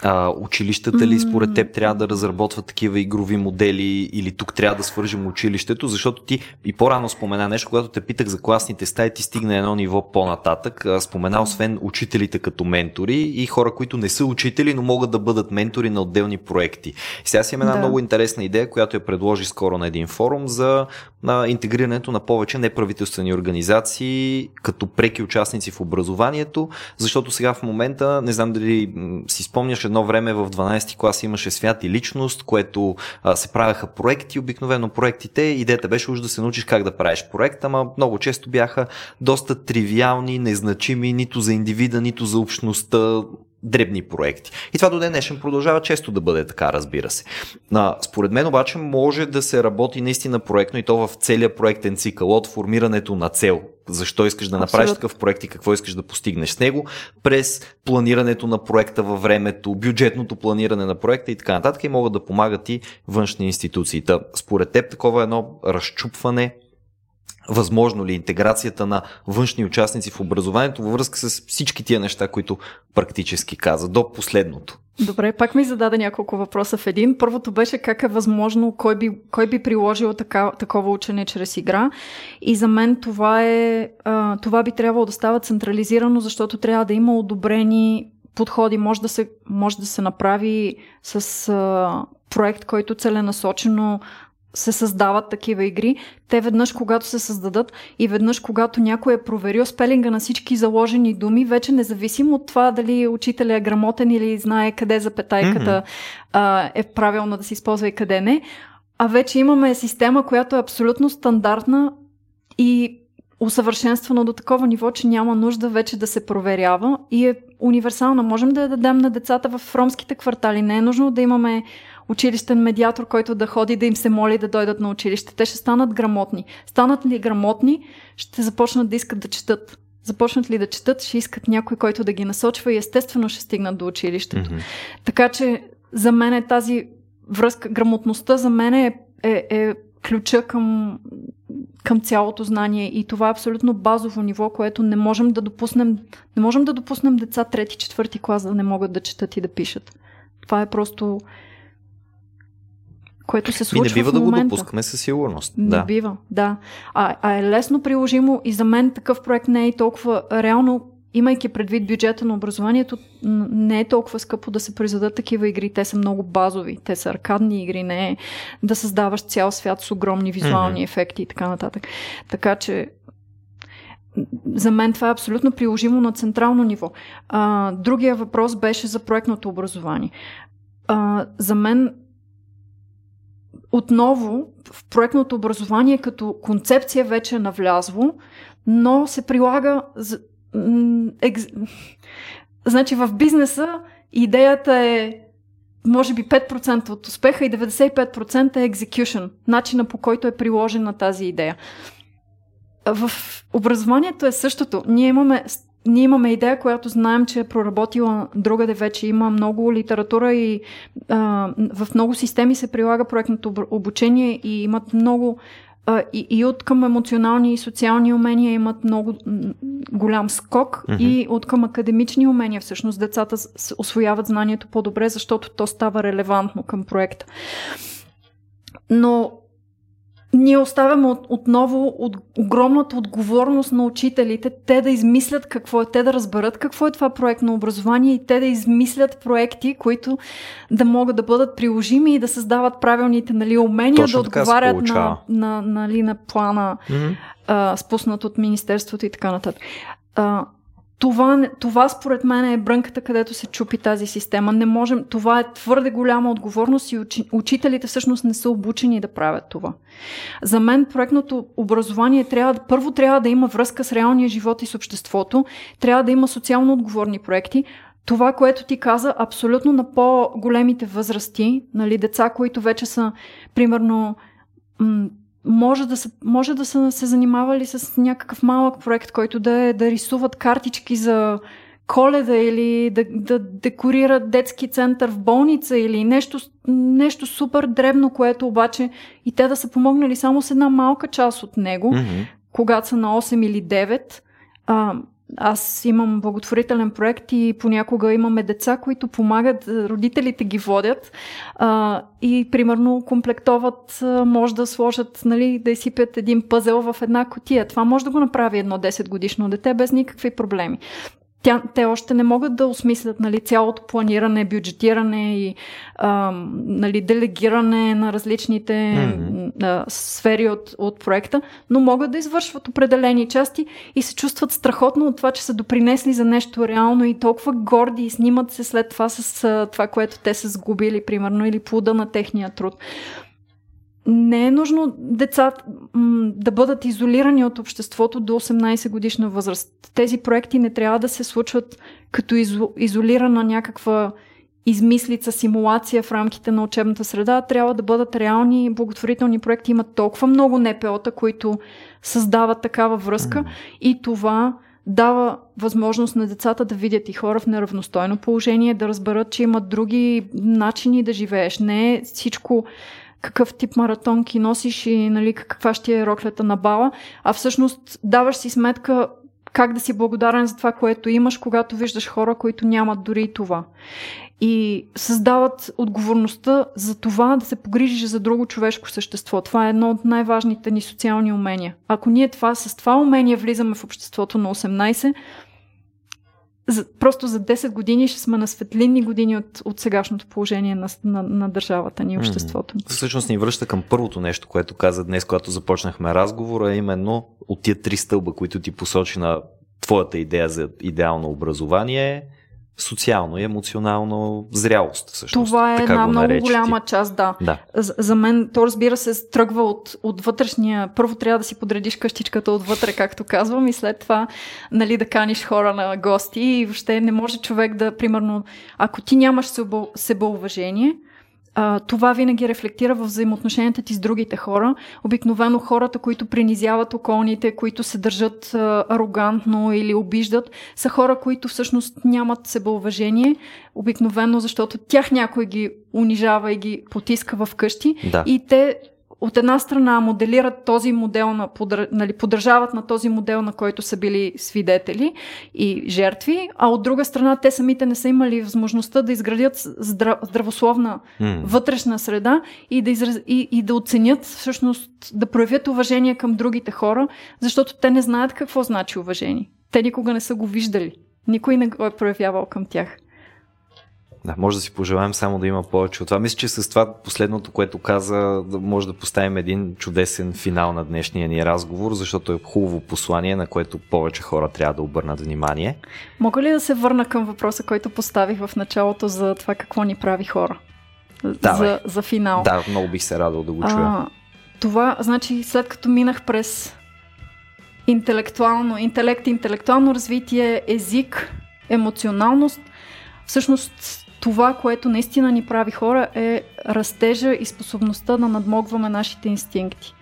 Speaker 1: А, училищата ли според теб трябва да разработват такива игрови модели или тук трябва да свържем училището, защото ти и по-рано спомена нещо, когато те питах за класните стаи, ти стигна едно ниво по-нататък. Спомена освен учителите като ментори и хора, които не са учители, но могат да бъдат ментори на отделни проекти. И сега си има една да. много интересна идея, която я предложи скоро на един форум за на интегрирането на повече неправителствени организации като преки участници в образованието, защото сега в момента, не знам дали си спомняш, едно време в 12 клас имаше свят и личност, което а, се правяха проекти, обикновено проектите, идеята беше уж да се научиш как да правиш проект, ама много често бяха доста тривиални, незначими, нито за индивида, нито за общността, дребни проекти. И това до ден днешен продължава често да бъде така, разбира се. А, според мен обаче може да се работи наистина проектно и то в целия проектен цикъл от формирането на цел. Защо искаш да направиш Абсолютно. такъв проект и какво искаш да постигнеш с него, през планирането на проекта във времето, бюджетното планиране на проекта и така нататък и могат да помагат и външни институции. Та, според теб такова едно разчупване възможно ли интеграцията на външни участници в образованието във връзка с всички тия неща, които практически каза, до последното?
Speaker 2: Добре, пак ми зададе няколко въпроса в един. Първото беше как е възможно, кой би, кой би приложил така, такова учене чрез игра. И за мен това е, това би трябвало да става централизирано, защото трябва да има одобрени подходи. Може да се, може да се направи с проект, който целенасочено се създават такива игри, те веднъж когато се създадат и веднъж когато някой е проверил спелинга на всички заложени думи, вече независимо от това дали учителя е грамотен или знае къде запетайката mm-hmm. а, е правилно да се използва и къде не, а вече имаме система, която е абсолютно стандартна и усъвършенствана до такова ниво, че няма нужда вече да се проверява и е универсална. Можем да я дадем на децата в ромските квартали. Не е нужно да имаме училищен медиатор, който да ходи да им се моли да дойдат на училище. Те ще станат грамотни. Станат ли грамотни, ще започнат да искат да четат. Започнат ли да четат, ще искат някой, който да ги насочва и естествено ще стигнат до училището. Mm-hmm. Така че за мен е тази връзка, грамотността за мен е, е, е ключа към, към цялото знание и това е абсолютно базово ниво, което не можем да допуснем, не можем да допуснем деца трети, четвърти клас да не могат да четат и да пишат. Това е просто което се случва
Speaker 1: И не бива
Speaker 2: в
Speaker 1: да
Speaker 2: момента.
Speaker 1: го допускаме със сигурност.
Speaker 2: Не
Speaker 1: да.
Speaker 2: бива, да. А, а е лесно приложимо и за мен такъв проект не е толкова реално, имайки предвид бюджета на образованието, не е толкова скъпо да се произведат такива игри. Те са много базови. Те са аркадни игри, не е да създаваш цял свят с огромни визуални mm-hmm. ефекти и така нататък. Така че за мен това е абсолютно приложимо на централно ниво. А, другия въпрос беше за проектното образование. А, за мен отново в проектното образование като концепция вече е навлязло, но се прилага. Екз... Значи в бизнеса идеята е може би 5% от успеха и 95% е execution, начина по който е приложена тази идея. В образованието е същото. Ние имаме ние имаме идея, която знаем, че е проработила другаде вече. Има много литература и а, в много системи се прилага проектното обучение и имат много а, и, и от към емоционални и социални умения имат много голям скок mm-hmm. и от към академични умения всъщност децата освояват знанието по-добре, защото то става релевантно към проекта. Но ние оставяме от, отново от огромната отговорност на учителите, те да измислят какво е, те да разберат какво е това проект на образование и те да измислят проекти, които да могат да бъдат приложими и да създават правилните нали, умения, Точно да отговарят на, на, нали, на плана, mm-hmm. а, спуснат от Министерството и така нататък. А, това, това според мен е брънката, където се чупи тази система. Не можем, това е твърде голяма отговорност и учи, учителите всъщност не са обучени да правят това. За мен проектното образование трябва, първо трябва да има връзка с реалния живот и с обществото, трябва да има социално отговорни проекти, това, което ти каза, абсолютно на по-големите възрасти, нали, деца, които вече са, примерно, може да, са, може да са се занимавали с някакъв малък проект, който да, е, да рисуват картички за коледа или да, да декорират детски център в болница или нещо, нещо супер дребно, което обаче и те да са помогнали само с една малка част от него, mm-hmm. когато са на 8 или 9. А, аз имам благотворителен проект и понякога имаме деца, които помагат, родителите ги водят а, и примерно комплектоват, може да сложат, нали, да изсипят един пъзел в една котия. Това може да го направи едно 10 годишно дете без никакви проблеми тя, те още не могат да осмислят нали, цялото планиране, бюджетиране и а, нали, делегиране на различните mm-hmm. а, сфери от, от проекта, но могат да извършват определени части и се чувстват страхотно от това, че са допринесли за нещо реално и толкова горди и снимат се след това с а, това, което те са сгубили, примерно, или плуда на техния труд не е нужно децата да бъдат изолирани от обществото до 18 годишна възраст. Тези проекти не трябва да се случват като изо, изолирана някаква измислица, симулация в рамките на учебната среда. Трябва да бъдат реални благотворителни проекти. Има толкова много НПО-та, които създават такава връзка и това дава възможност на децата да видят и хора в неравностойно положение, да разберат, че имат други начини да живееш. Не е всичко какъв тип маратонки носиш и нали, каква ще е роклята на бала, а всъщност даваш си сметка как да си благодарен за това, което имаш, когато виждаш хора, които нямат дори това. И създават отговорността за това да се погрижиш за друго човешко същество. Това е едно от най-важните ни социални умения. Ако ние това, с това умение влизаме в обществото на 18, за, просто за 10 години ще сме на светлинни години от, от сегашното положение на, на, на държавата ни и обществото.
Speaker 1: Mm-hmm. Всъщност ни връща към първото нещо, което каза днес, когато започнахме разговора, именно от тия три стълба, които ти посочи на твоята идея за идеално образование, социално и емоционално зрялост. Всъщност.
Speaker 2: Това е една много голяма част, да.
Speaker 1: да.
Speaker 2: За, за мен то разбира се тръгва от, от вътрешния. Първо трябва да си подредиш къщичката отвътре, както казвам, и след това нали, да каниш хора на гости. И въобще не може човек да, примерно, ако ти нямаш себеуважение, а, това винаги рефлектира в взаимоотношенията ти с другите хора. Обикновено хората, които принизяват околните, които се държат а, арогантно или обиждат, са хора, които всъщност нямат себеуважение. Обикновено, защото тях някой ги унижава и ги потиска в къщи.
Speaker 1: Да.
Speaker 2: И те от една страна моделират този модел, на, нали, поддържават на този модел, на който са били свидетели и жертви, а от друга страна те самите не са имали възможността да изградят здрав, здравословна mm. вътрешна среда и да, израз, и, и да оценят, всъщност да проявят уважение към другите хора, защото те не знаят какво значи уважение. Те никога не са го виждали. Никой не го е проявявал към тях.
Speaker 1: Да, може да си пожелаем само да има повече от това. Мисля, че с това последното, което каза, може да поставим един чудесен финал на днешния ни разговор, защото е хубаво послание, на което повече хора трябва да обърнат внимание.
Speaker 2: Мога ли да се върна към въпроса, който поставих в началото за това какво ни прави хора?
Speaker 1: Да,
Speaker 2: за, за финал.
Speaker 1: Да, много бих се радвал да го чуя. А,
Speaker 2: това, значи, след като минах през интелектуално, интелект, интелектуално развитие, език, емоционалност, всъщност това, което наистина ни прави хора, е растежа и способността да надмогваме нашите инстинкти.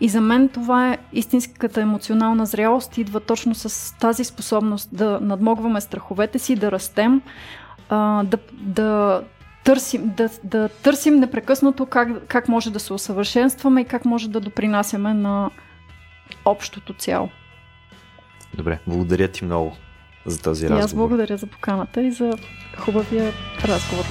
Speaker 2: И за мен това е истинската емоционална зрялост, идва точно с тази способност да надмогваме страховете си, да растем, да, да търсим, да, да търсим непрекъснато как, как може да се усъвършенстваме и как може да допринасяме на общото цяло.
Speaker 1: Добре, благодаря ти много за този разговор. И
Speaker 2: аз благодаря за поканата и за хубавия разговор.